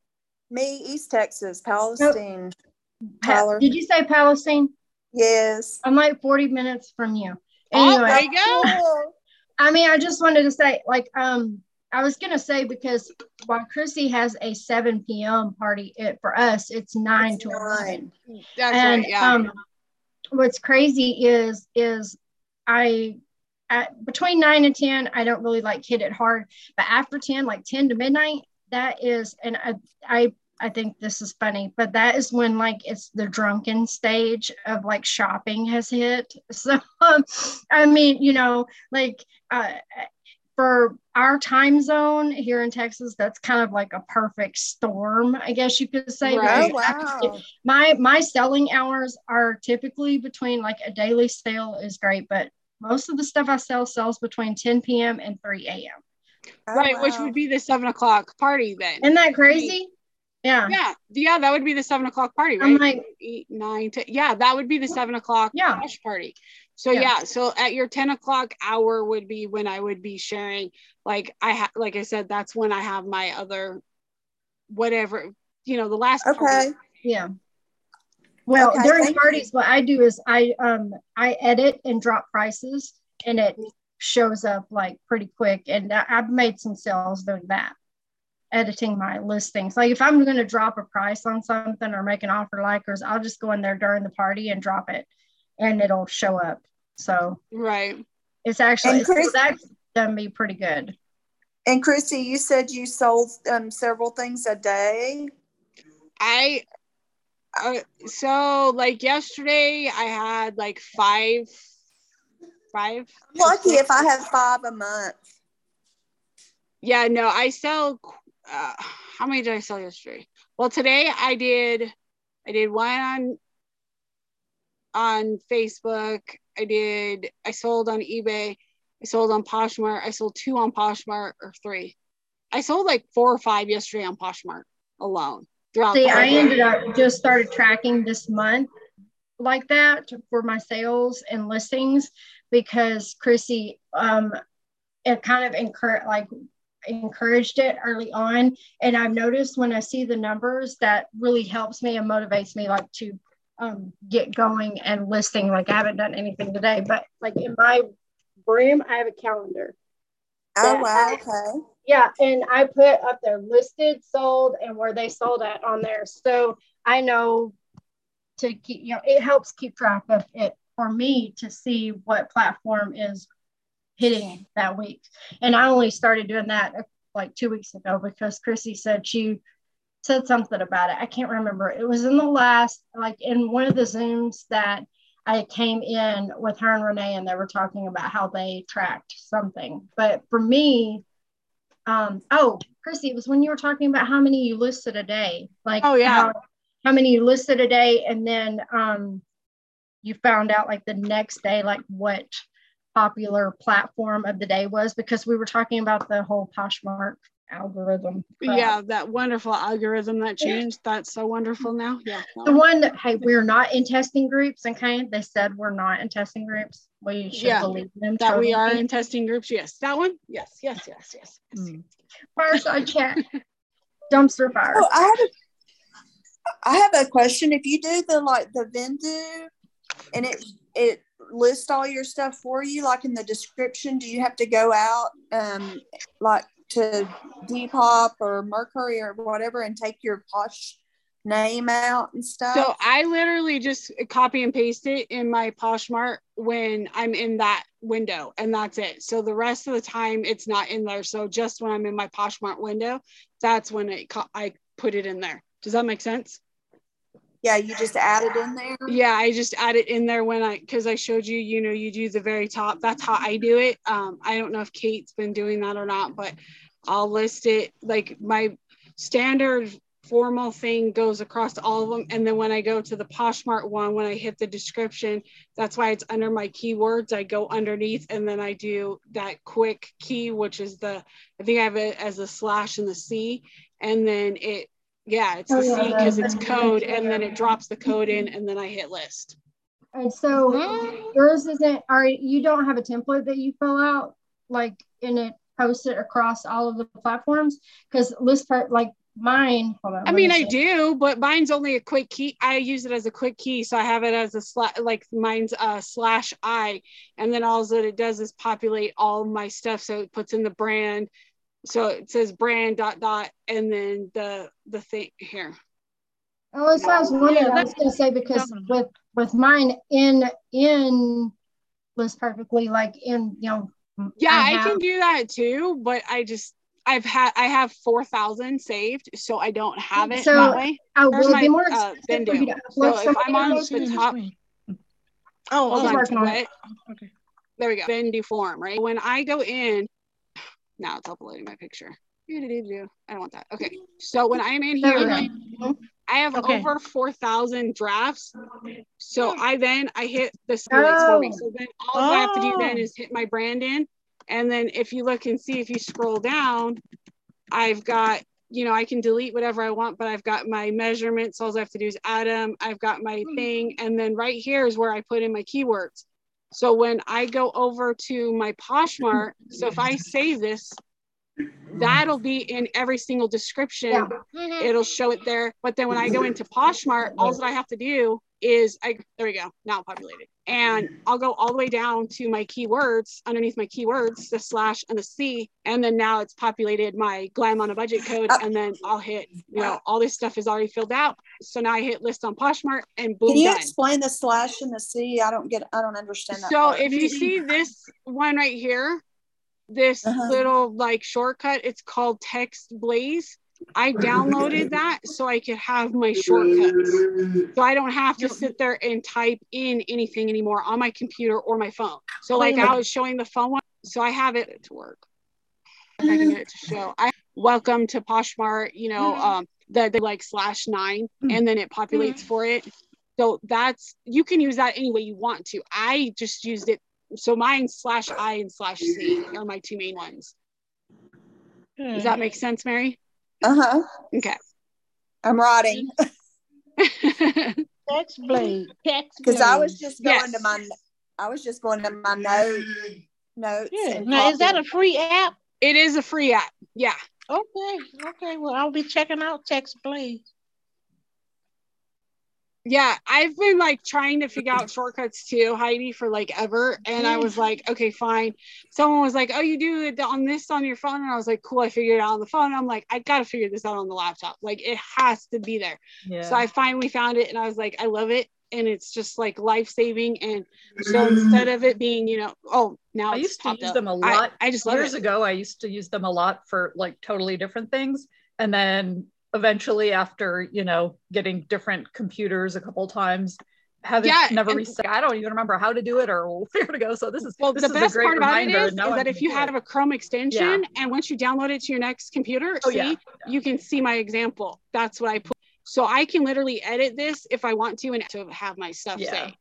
me, East Texas, Palestine. Pa- Tyler. Did you say Palestine? Yes. I'm like 40 minutes from you. Oh, there you go. I mean, I just wanted to say, like, um, I was gonna say because while Chrissy has a 7 p.m. party, it for us it's nine It's to 11. nine. That's and right. Yeah. um, what's crazy is is I at between nine and ten I don't really like hit it hard, but after ten, like ten to midnight, that is, and I I I think this is funny, but that is when like it's the drunken stage of like shopping has hit. So um, I mean, you know, like uh, for our time zone here in Texas, that's kind of like a perfect storm, I guess you could say. Right. Oh wow. my my selling hours are typically between like a daily sale is great, but most of the stuff I sell sells between 10 p.m. and 3 a.m. Oh, right, which would be the seven o'clock party then. Isn't that crazy? Yeah. yeah, yeah, that would be the seven o'clock party, right? I'm like- eight, nine, ten. Yeah, that would be the seven o'clock Yeah. party. So Yeah. yeah. so at your ten o'clock hour would be when I would be sharing. Like I ha- like I said, that's when I have my other whatever, you know, the last Okay. party. Yeah. Well, Okay, during thank you. parties, what I do is I um I edit and drop prices, and it shows up like pretty quick. And I- I've made some sales doing that, editing my listings. Like if I'm going to drop a price on something or make an offer likers, I'll just go in there during the party and drop it, and it'll show up. So Right. it's actually And it's, Chris- that's done me pretty good. And Chrissy, you said you sold um, several things a day. I uh, so like yesterday I had like five five I'm lucky if I have five a month. yeah no I sell uh, how many did I sell yesterday well today I did I did one on on Facebook I did I sold on eBay I sold on Poshmark I sold two on Poshmark or three. I sold like four or five yesterday on Poshmark alone throughout See, I ended up just started tracking this month like that for my sales and listings because Chrissy um it kind of encouraged like encouraged it early on. And I've noticed when I see the numbers that really helps me and motivates me like to um get going and listing like I haven't done anything today but like in my room I have a calendar Oh wow, okay. yeah, and I put up their listed, sold, and where they sold at on there. So I know to keep, you know, it helps keep track of it for me to see what platform is hitting that week. And I only started doing that uh, like two weeks ago because Chrissy said she said something about it. I can't remember. It was in the last, like in one of the Zooms that I came in with her and Renee, and they were talking about how they tracked something. But for me, um, oh, Chrissy, it was when you were talking about how many you listed a day. Like, Oh, yeah. how, how many you listed a day, and then um, you found out like the next day, like what popular platform of the day was, because we were talking about the whole Poshmark algorithm. crap. yeah that wonderful algorithm that changed that's so wonderful now yeah The one that, hey, we're not in testing groups, okay? They said we're not in testing groups. We should Yeah, believe them. that we are in testing groups yes that one yes yes yes yes, yes. Mm. Fireside chat. Dumpster fire. Oh, I have a I have a question. If you do the like the Vendoo and it it lists all your stuff for you, like in the description, do you have to go out um like to Depop or Mercari or whatever and take your posh name out and stuff? so i literally just copy and paste it in my poshmark when i'm in that window and that's it. So the rest of the time it's not in there. So just when i'm in my poshmark window that's when it co- i put it in there. Does that make sense yeah, you just add it in there. yeah i just add it in there when i because i showed you you know you do the very top. That's how i do it. Um i don't know if kate's been doing that or not but i'll list it. Like my standard formal thing goes across all of them and then when i go to the poshmark one when i hit the description that's why it's under my keywords. I go underneath and then i do that quick key which is the i think i have it as a slash and the c and then it yeah it's the Oh, c because it's code and then it drops the code in and then i hit list And so yours isn't, are you don't have a template that you fill out like and it posts it across all of the platforms? Because list part like mine, hold on. I mean, I do, but mine's only a quick key. I use it as a quick key, so I have it as a slash, like mine's a slash I, and then all that it does is populate all my stuff. So it puts in the brand, so it says brand dot dot, and then the the thing here. Oh, that's what I was wondering. Yeah, I was gonna say because No, no, with with mine in in was perfectly, like in you know. Yeah, I, have- can do that too, but I just I've had I have four thousand saved, so I don't have it So, that way. Oh, Here's will be more uh, expensive for So if I'm on the top, Oh, hold on, on. Okay. There we go. Bendy form, right? When I go in, now it's uploading my picture. I don't want that. Okay. So when I'm in here. I have Okay. over 4,000 drafts. So I then, I hit the simulates for me. Oh. So then all I have to do then Oh. is hit my brand in. And then if you look and see, if you scroll down, I've got, you know, I can delete whatever I want, but I've got my measurements. All I have to do is add them. I've got my thing. And then right here is where I put in my keywords. So when I go over to my Poshmark, so if I save this, that'll be in every single description. Yeah. Mhm. It'll show it there. But then when I go into Poshmark, all that I have to do is I there we go, now populated. And I'll go all the way down to my keywords underneath my keywords, the slash and the C. And then now it's populated my glam on a budget code. And then I'll hit, you know, all this stuff is already filled out. So now I hit list on Poshmark and boom Can you done. explain the slash and the C? I don't get. I don't understand that. So part. if you see this one right here, this Uh-huh. little like shortcut, it's called Text Blaze. I downloaded that so I could have my shortcuts. So I don't have to sit there and type in anything anymore on my computer or my phone. So oh like I was showing the phone one, so I have it to work. I can get it to show. I welcome to Poshmark, you know, mm-hmm. um the, the like slash nine mm. and then it populates mm. for it. So that's you can use that any way you want to. I just used it. So mine slash I and slash C are my two main ones. Does that hmm. make sense, Mary? Uh huh. Okay. I'm writing Text Blaze. Text because I was just going Yes. to my. I was just going to my note notes. Yeah. and Now is that a free app? it is a free app. Yeah. Okay. Okay. Well, I'll be checking out Text Blaze. Yeah. I've been like trying to figure out shortcuts too, Heidi, for like ever. And I was like, okay, fine. Someone was like, oh, you do it on this on your phone. And I was like, cool. I figured it out on the phone. I'm like, I got to figure this out on the laptop. Like it has to be there. Yeah. So I finally found it and I was like, I love it. And it's just like life saving. And so instead of it being, you know, oh, now I it's used to use up. them a lot. I, just love Years it. ago, I used to use them a lot for like totally different things. And then eventually, after, you know, getting different computers a couple times, haven't Yeah, never reset. I don't even remember how to do it or where to go. So this is Well, this the is a best great part about it is, is, and now is I'm that if you have a Chrome extension Yeah. and once you download it to your next computer, Oh, see, yeah, you can see my example. That's what I put. So I can literally edit this if I want to and to have my stuff saved.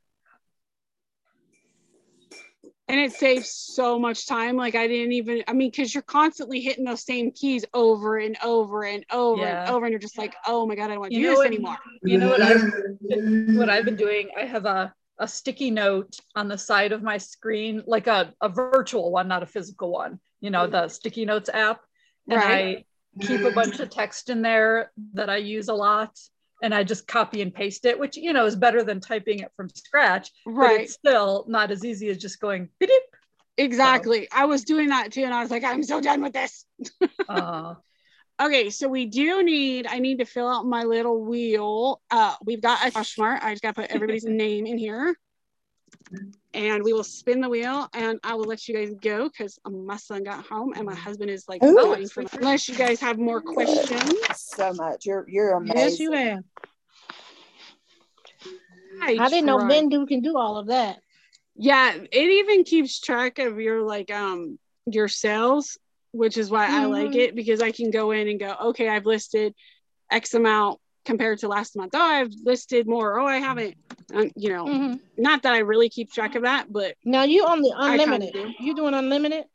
And it saves so much time. Like I didn't even, I mean, because you're constantly hitting those same keys over and over and over and over. And you're just like, oh my God, I don't want to You do this what- anymore. You know what I've what I've been doing? I have a a sticky note on the side of my screen, like a, a virtual one, not a physical one. You know, the sticky notes app. And Right. I keep a bunch of text in there that I use a lot. And I just copy and paste it, which you know is better than typing it from scratch. But Right. it's still not as easy as just going beep. Exactly. I was doing that too. And I was like, I'm so done with this. Uh, Okay, so we do need, I need to fill out my little wheel. Uh, we've got a Poshmark. I just got to put everybody's name in here. And we will spin the wheel and I will let you guys go because my son got home and my husband is like, Ooh. waiting for unless you guys have more questions. So much. You're you're amazing. Yes, you have. I, I didn't know tried. Vendoo can do all of that. Yeah, it even keeps track of your like um your sales, which is why I like Mhm. it because I can go in and go, okay, I've listed X amount compared to last month. Oh, I've listed more. Oh, I haven't. Um, you know, Mhm. not that I really keep track of that, but Now you on the unlimited. You doing unlimited?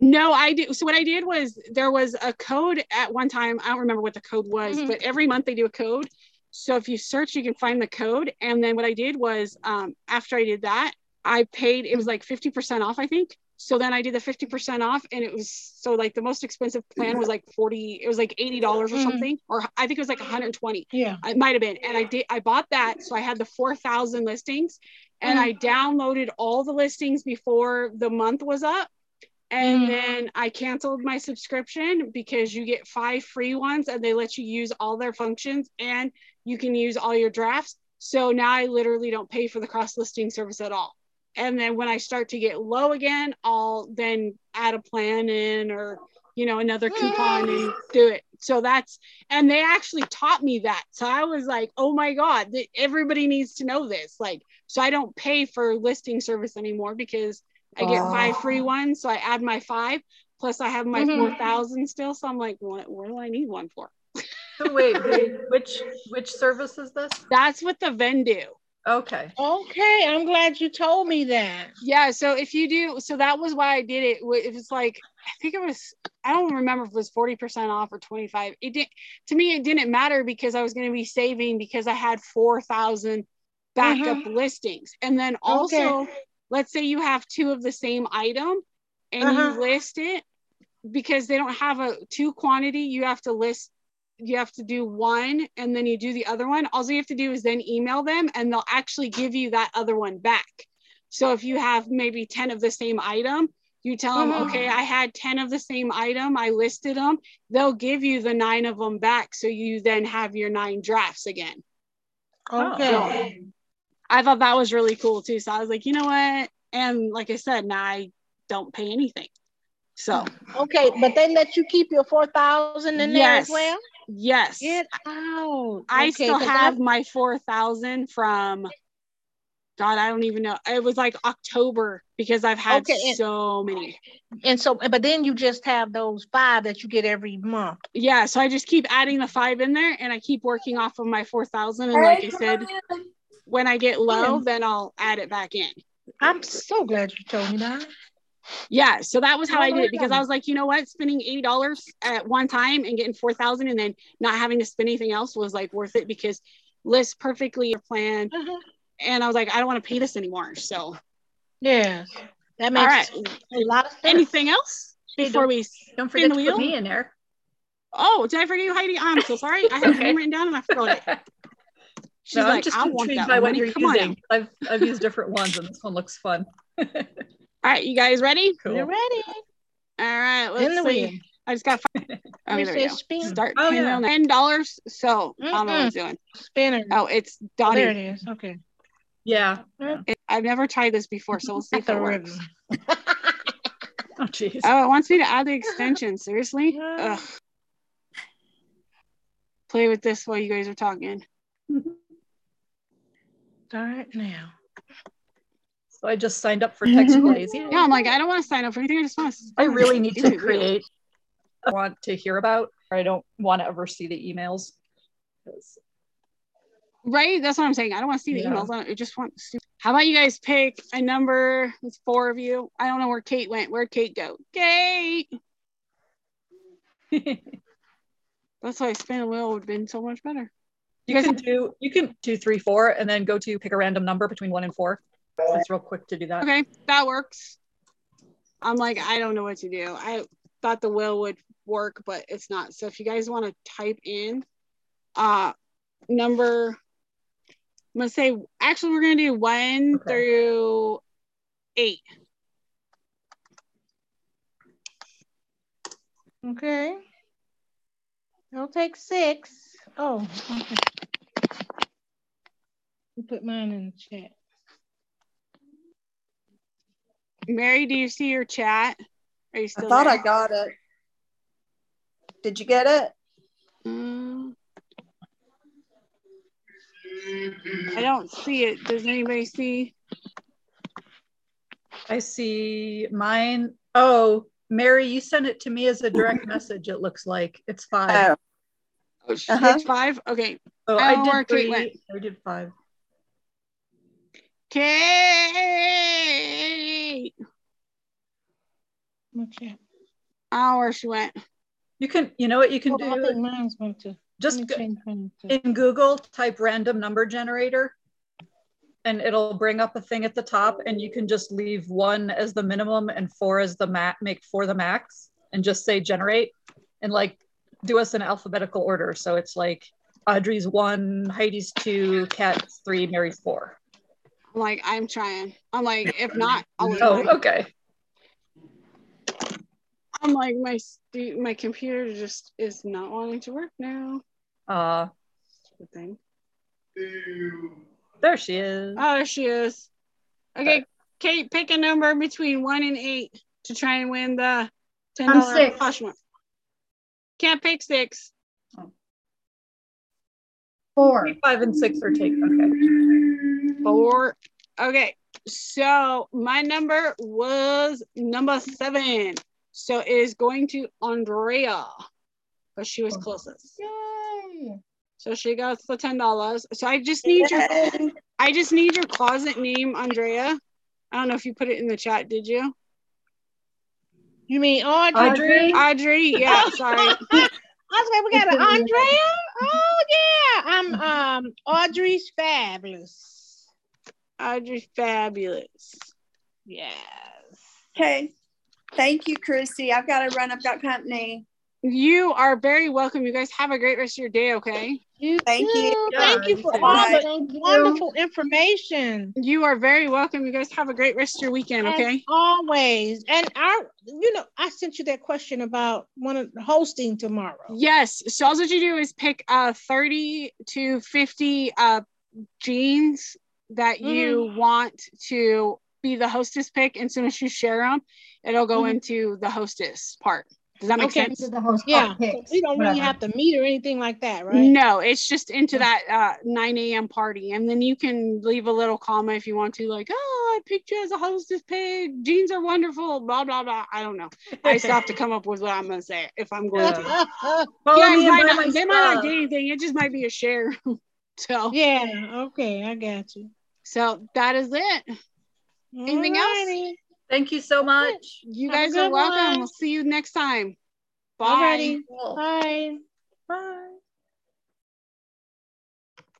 No, I do. So what I did was there was a code at one time. I don't remember what the code was, Mhm. but every month they do a code. So if you search, you can find the code. And then what I did was um, after I did that, I paid. It was like fifty percent off, I think. So then I did the fifty percent off, and it was so like the most expensive plan was like forty. It was like eighty dollars or Mhm. something, or I think it was like one hundred twenty. Yeah. It might have been. And I did I bought that. So I had the 4,000 listings and Mhm. I downloaded all the listings before the month was up. And Mhm. then I canceled my subscription because you get five free ones and they let you use all their functions and you can use all your drafts. So now I literally don't pay for the cross listing service at all. And then when I start to get low again, I'll then add a plan in or you know another coupon and do it. So that's and they actually taught me that. So I was like, oh my god, everybody needs to know this. Like, so I don't pay for listing service anymore because I get Wow. five free ones. So I add my five plus I have my Mhm. four thousand still. So I'm like, what? What do I need one for? so wait, wait, which which service is this? That's what the Vendoo. Okay. Okay, I'm glad you told me that. Yeah. So if you do, so that was why I did it. It was like, I think it was, I don't remember if it was 40% off or 25. It didn't to me, it didn't matter because I was going to be saving because I had 4,000 backup listings. And then also, let's say you have two of the same item and Uh-huh. you list it, because they don't have a two quantity, you have to list you have to do one and then you do the other one. All you have to do is then email them and they'll actually give you that other one back. So if you have maybe 10 of the same item, you tell them, Mhm. okay, I had 10 of the same item, I listed them, they'll give you the nine of them back. So you then have your nine drafts again. Okay. I thought that was really cool too. So I was like, you know what? And like I said, now I don't pay anything. So Okay, but they let you keep your four thousand in there as Yes. well. yes, Get out. I Okay, still have my 4,000 from, God, I don't even know. It was like October because I've had Okay, and- so many. and so, but then you just have those five that you get every month. Yeah. So I just keep adding the five in there and I keep working off of my 4,000. And like I said, when I get low, then I'll add it back in. I'm so glad you told me that. Yeah. So that was how Oh I did it because I was like, you know what? Spending $80 at one time and getting 4,000 and then not having to spend anything else was like worth it because list perfectly your plan. Uh-huh. And I was like, I don't want to pay this anymore. So, yeah, that makes right. a lot of sense. Anything else Hey, before don't- we? Don't forget the to put wheel? me in there. Oh, did I forget you, Heidi? I'm so sorry. I had Okay. your name written down and I forgot it. She's No, I'm like, just I want intrigued that by what money. you're Come on. using. I've I've used different ones, and this one looks fun. All right, you guys ready? Cool. You're ready. All right, let's the see. wheel. I just got. Five. Okay, oh, It there we says go. Start Oh, pinning yeah. on ten dollars. So I don't know what it's doing. Spinner. Oh, it's Oh, there it is. Okay. Yeah. Mm. It- I've never tried this before, so we'll see if That's it works. Oh, jeez. Oh, it wants me to add the extension. Seriously? Ugh. Play with this while you guys are talking. Start now. So I just signed up for Text mm-hmm. Blaze. Yeah. Yeah, I'm like, I don't want to sign up for anything. I just want to. I really need to create. I want to hear about. Or I don't want to ever see the emails. Right? That's what I'm saying. I don't want to see the Yeah. emails. I just want. To... How about you guys pick a number? It's four of you. I don't know where Kate went. Where'd Kate go? Kate. That's why spin a wheel would have been so much better. You guys- can do you can do three, four, and then go to pick a random number between one and four. It's real quick to do that. Okay, that works. I'm like, I don't know what to do. I thought the wheel would work, but it's not. So if you guys want to type in uh number I'm gonna say actually we're gonna do one Okay. through eight. Okay. I'll take six. Oh, okay. You put mine in the chat. Mary, do you see your chat? Are you still? I still thought there? I got it. Did you get it? Mm. I don't see it. Does anybody see? I see mine. Oh, Mary, you sent it to me as a direct message. It looks like it's five. Oh, Oh, Uh-huh. it's five. Okay. oh, I I don't know where did three. I did five. Kate. My chat. Oh, where she went. You can, you know what you can Oh, I think do? mine's going to. Just go- change mine to- in Google, type random number generator, and it'll bring up a thing at the top, and you can just leave one as the minimum and four as the max. Make four the max, and just say generate, and like do us in alphabetical order. So it's like Audrey's one, Heidi's two, Kat's three, Mary's four. I'm like, I'm trying. I'm like, if not, I'll leave Oh, mine. okay. I'm like, my stu- my computer just is not wanting to work now. Uh, Good thing. there she is. Oh, there she is. Okay, Kate, pick a number between one and eight to try and win the ten I'm dollar six. plush one. Can't pick six. Four. Five and six are taken. Okay. Four. Okay, so my number was number seven. So it is going to Andrea, but she was closest. Yay. So she got the ten dollars. So I just need your I just need your closet name, Andrea. I don't know if you put it in the chat, did you? You mean Audrey? Audrey? Audrey, yeah, sorry. I was like, we got an Andrea? Oh yeah. I'm um Audrey's fabulous. Audrey Fabulous. Yes. Okay. Thank you, Christy. I've got to run. I've got company. You are very welcome. You guys have a great rest of your day, okay? You Thank too. you. Thank you for Yes. all the wonderful information. You are very welcome. You guys have a great rest of your weekend, As okay? always. And our, you know, I sent you that question about one of hosting tomorrow. Yes. So all that you do is pick uh 30 to 50 uh jeans that you want to be the hostess pick. And as soon as you share them, it'll go Mhm. into the hostess part. Does that make Okay. sense? The host Yeah. called So we don't really have to meet or anything like that, right? No, it's just into that uh 9 a.m. party. And then you can leave a little comment if you want to, like, oh, I picked you as a hostess pick. Jeans are wonderful, blah, blah, blah. I don't know. I still have to come up with what I'm gonna say if I'm going to. Follow You guys me and might not, they might not stuff. get anything. It just might be a share. so yeah. Okay. I got you. so that is it. Anything else? Thank you so much. You Have guys are welcome. one. We'll see you next time. Bye. Alrighty. Bye. Bye.